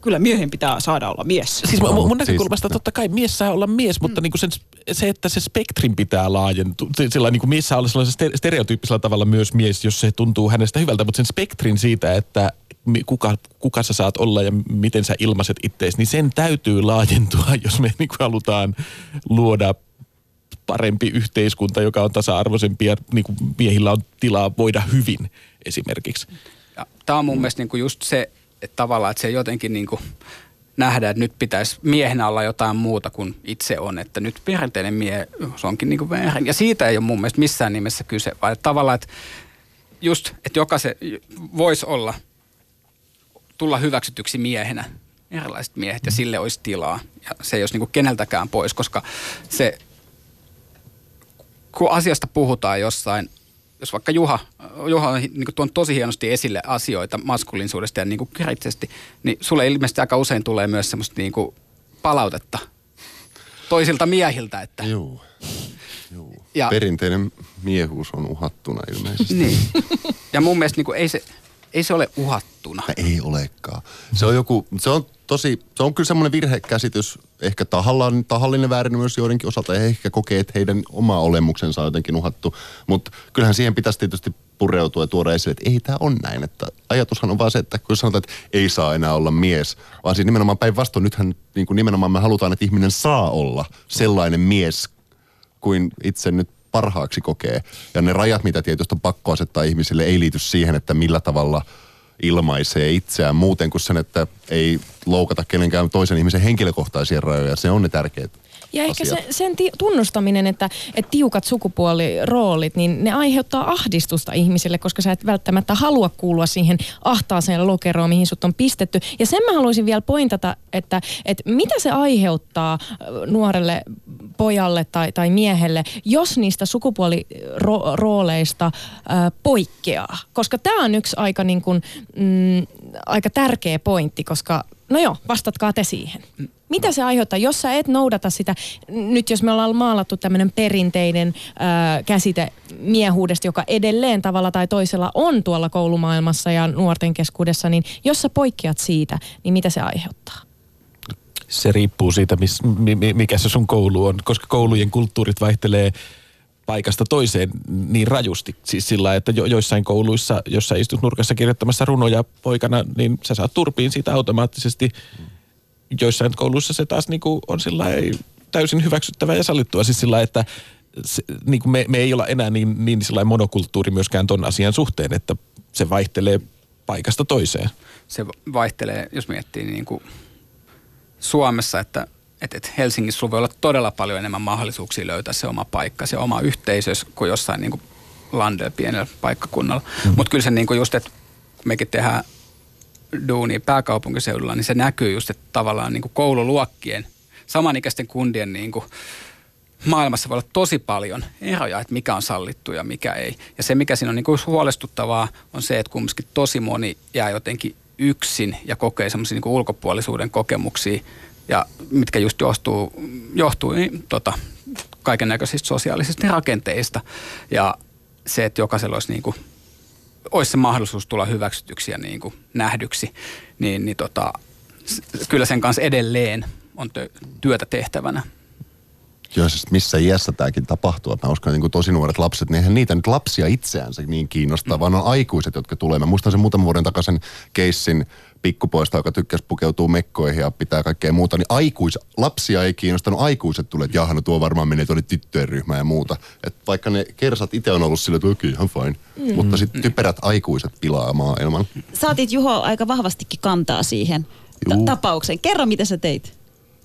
[SPEAKER 4] kyllä miehen pitää saada olla mies.
[SPEAKER 3] Siis mun, mun näkökulmasta siis, totta kai mies saa olla mies, mutta mm. niin kuin sen, se, että se spektrin pitää laajentua. Sillä niin kuin mies saa olla sellaisella stereotyyppisellä tavalla myös mies, jos se tuntuu hänestä hyvältä, mutta sen spektrin siitä, että kuka, kuka sä saat olla ja miten sä ilmaiset ittees, niin sen täytyy laajentua, jos me niin kuin halutaan luoda parempi yhteiskunta, joka on tasa-arvoisempi ja niin kuin miehillä on tilaa voida hyvin esimerkiksi.
[SPEAKER 1] Tämä on mun mielestä niin kuin just se, että tavallaan, että se jotenkin niin kuin nähdään, että nyt pitäisi miehenä olla jotain muuta kuin itse on, että nyt perinteinen mie, se onkin niin kuin väärin. Ja siitä ei ole mun mielestä missään nimessä kyse, vaan että tavallaan, että just, että jokaisen voisi olla – tulla hyväksytyksi miehenä, erilaiset miehet, ja sille olisi tilaa. Ja se ei olisi niin keneltäkään pois, koska se, kun asiasta puhutaan jossain, jos vaikka Juha, Juha on niin tuon tosi hienosti esille asioita maskuliinisuudesta ja niin kuin kriittisesti, niin sulle ilmeisesti aika usein tulee myös semmoista niin kuin palautetta toisilta miehiltä. Että
[SPEAKER 6] Joo. Joo. Ja, Perinteinen miehuus on uhattuna ilmeisesti.
[SPEAKER 1] Niin. Ja mun mielestä niin kuin ei se, ei se ole uhattuna.
[SPEAKER 6] Ei olekaan. Se on joku, se on tosi, se on kyllä semmoinen virhekäsitys, ehkä tahallaan, tahallinen väärin myös joidenkin osalta, ja ehkä kokee, että heidän oma olemuksensa on jotenkin uhattu. Mutta kyllähän siihen pitäisi tietysti pureutua ja tuoda esille, että ei tämä on näin. Että ajatushan on vaan se, että kun sanotaan, että ei saa enää olla mies, vaan siis nimenomaan päinvastoin, nythän niin kuin nimenomaan me halutaan, että ihminen saa olla sellainen mies kuin itse nyt parhaaksi kokee. Ja ne rajat, mitä tietysti on pakko asettaa ihmisille, ei liity siihen, että millä tavalla ilmaisee itseään muuten kuin sen, että ei loukata kenenkään toisen ihmisen henkilökohtaisia rajoja. Se on ne tärkeät
[SPEAKER 5] Ja ehkä
[SPEAKER 6] asiat.
[SPEAKER 5] se, sen ti- tunnustaminen, että, että tiukat sukupuoliroolit, niin ne aiheuttaa ahdistusta ihmisille, koska sä et välttämättä halua kuulua siihen ahtaaseen lokeroon, mihin sut on pistetty. Ja sen mä haluaisin vielä pointata, että, että mitä se aiheuttaa ö, nuorelle pojalle tai, tai miehelle, jos niistä sukupuolirooleista ö, poikkeaa. Koska tämä on yksi aika, niin kun, mm, aika tärkeä pointti, koska no joo, vastatkaa te siihen. Mitä se aiheuttaa, jos sä et noudata sitä, nyt jos me ollaan maalattu tämmöinen perinteinen ää, käsite miehuudesta, joka edelleen tavalla tai toisella on tuolla koulumaailmassa ja nuorten keskuudessa, niin jos sä poikkeat siitä, niin mitä se aiheuttaa?
[SPEAKER 3] Se riippuu siitä, mis, mi, mi- mikä se sun koulu on, koska koulujen kulttuurit vaihtelee paikasta toiseen niin rajusti. Siis sillä, että jo, joissain kouluissa, jos sä istut nurkassa kirjoittamassa runoja poikana, niin sä saat turpiin siitä automaattisesti. Joissain kouluissa se taas niin kuin on sillä ei täysin hyväksyttävää ja sallittua. Siis sillä että se, niin kuin me, me ei olla enää niin, niin sillä monokulttuuri myöskään ton asian suhteen, että se vaihtelee paikasta toiseen.
[SPEAKER 1] Se vaihtelee, jos miettii niin kuin Suomessa, että että että Helsingissä sulla voi olla todella paljon enemmän mahdollisuuksia löytää se oma paikka, se oma yhteisö kuin jossain niin kuin landella pienellä paikkakunnalla. Mm. Mutta kyllä se niin kuin just, että mekin tehdään duunia pääkaupunkiseudulla, niin se näkyy just, että tavallaan niin kuin koululuokkien, samanikäisten kundien niin kuin maailmassa voi olla tosi paljon eroja, että mikä on sallittu ja mikä ei. Ja se, mikä siinä on niin kuin huolestuttavaa, on se, että kumminkin tosi moni jää jotenkin yksin ja kokee semmoisia niin ulkopuolisuuden kokemuksia, ja mitkä just johtuu, johtuu niin, tota, kaiken näköisistä sosiaalisista rakenteista. Ja se, että jokaisella olisi, niin kuin, olisi se mahdollisuus tulla hyväksytyksi ja niin kuin, nähdyksi, niin, niin tota, kyllä sen kanssa edelleen on työtä tehtävänä.
[SPEAKER 6] Joo, siis missä iässä tämäkin tapahtuu. Mä uskon, että niin tosi nuoret lapset, niin eihän niitä nyt lapsia itseänsä niin kiinnostaa, mm. vaan on aikuiset, jotka tulee. Mä muistan sen muutaman vuoden takaisin keissin pikkupoista, joka tykkäsi pukeutua mekkoihin ja pitää kaikkea muuta, niin aikuis, lapsia ei kiinnostanut, aikuiset tulee, että jaha, no tuo varmaan menee tuonne tyttöjen ryhmään ja muuta. Et vaikka ne kersat itse on ollut sillä, että okei, ihan fine. Mm. Mutta sitten typerät aikuiset pilaa maailman.
[SPEAKER 4] Saatit Juho aika vahvastikin kantaa siihen
[SPEAKER 6] Juu.
[SPEAKER 4] tapaukseen. Kerro, mitä sä teit.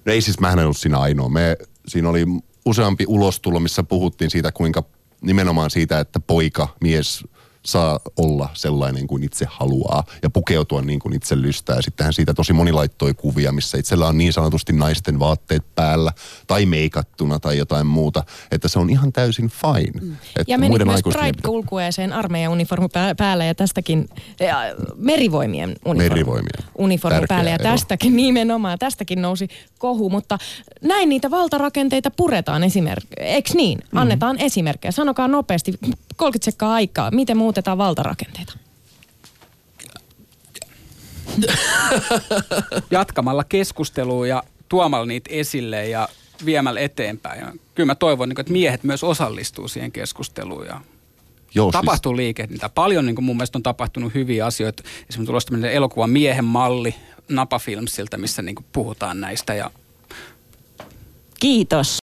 [SPEAKER 6] No ei siis, mähän en ollut siinä ainoa. Me, siinä oli useampi ulostulo, missä puhuttiin siitä, kuinka nimenomaan siitä, että poika, mies saa olla sellainen kuin itse haluaa ja pukeutua niin kuin itse lystää. Sittenhän siitä tosi moni laittoi kuvia, missä itsellä on niin sanotusti naisten vaatteet päällä tai meikattuna tai jotain muuta, että se on ihan täysin fine. Mm. Että
[SPEAKER 5] Ja menit
[SPEAKER 6] muiden
[SPEAKER 5] myös Pride-kulkueeseen armeijan uniformu pää- päällä ja tästäkin, ja merivoimien uniformu,
[SPEAKER 6] Merivoimien.
[SPEAKER 5] uniformu
[SPEAKER 6] Tärkeä
[SPEAKER 5] päällä ja
[SPEAKER 6] ero.
[SPEAKER 5] tästäkin nimenomaan, tästäkin nousi kohu, mutta näin niitä valtarakenteita puretaan esimerkiksi, eikö niin?
[SPEAKER 6] Mm.
[SPEAKER 5] Annetaan esimerkkejä, sanokaa nopeasti, 30 sekkaa aikaa, miten muutetaan valtarakenteita?
[SPEAKER 1] Jatkamalla keskustelua ja tuomalla niitä esille ja viemällä eteenpäin. Ja kyllä mä toivon, niin että miehet myös osallistuu siihen keskusteluun ja
[SPEAKER 6] Joo, siis-
[SPEAKER 1] tapahtuu liikehdintä. Paljon niin kuin mun mielestä on tapahtunut hyviä asioita. Esimerkiksi tulossa tämmöinen elokuva Miehen malli Napa Filmsiltä, missä niin kuin puhutaan näistä ja
[SPEAKER 4] Kiitos.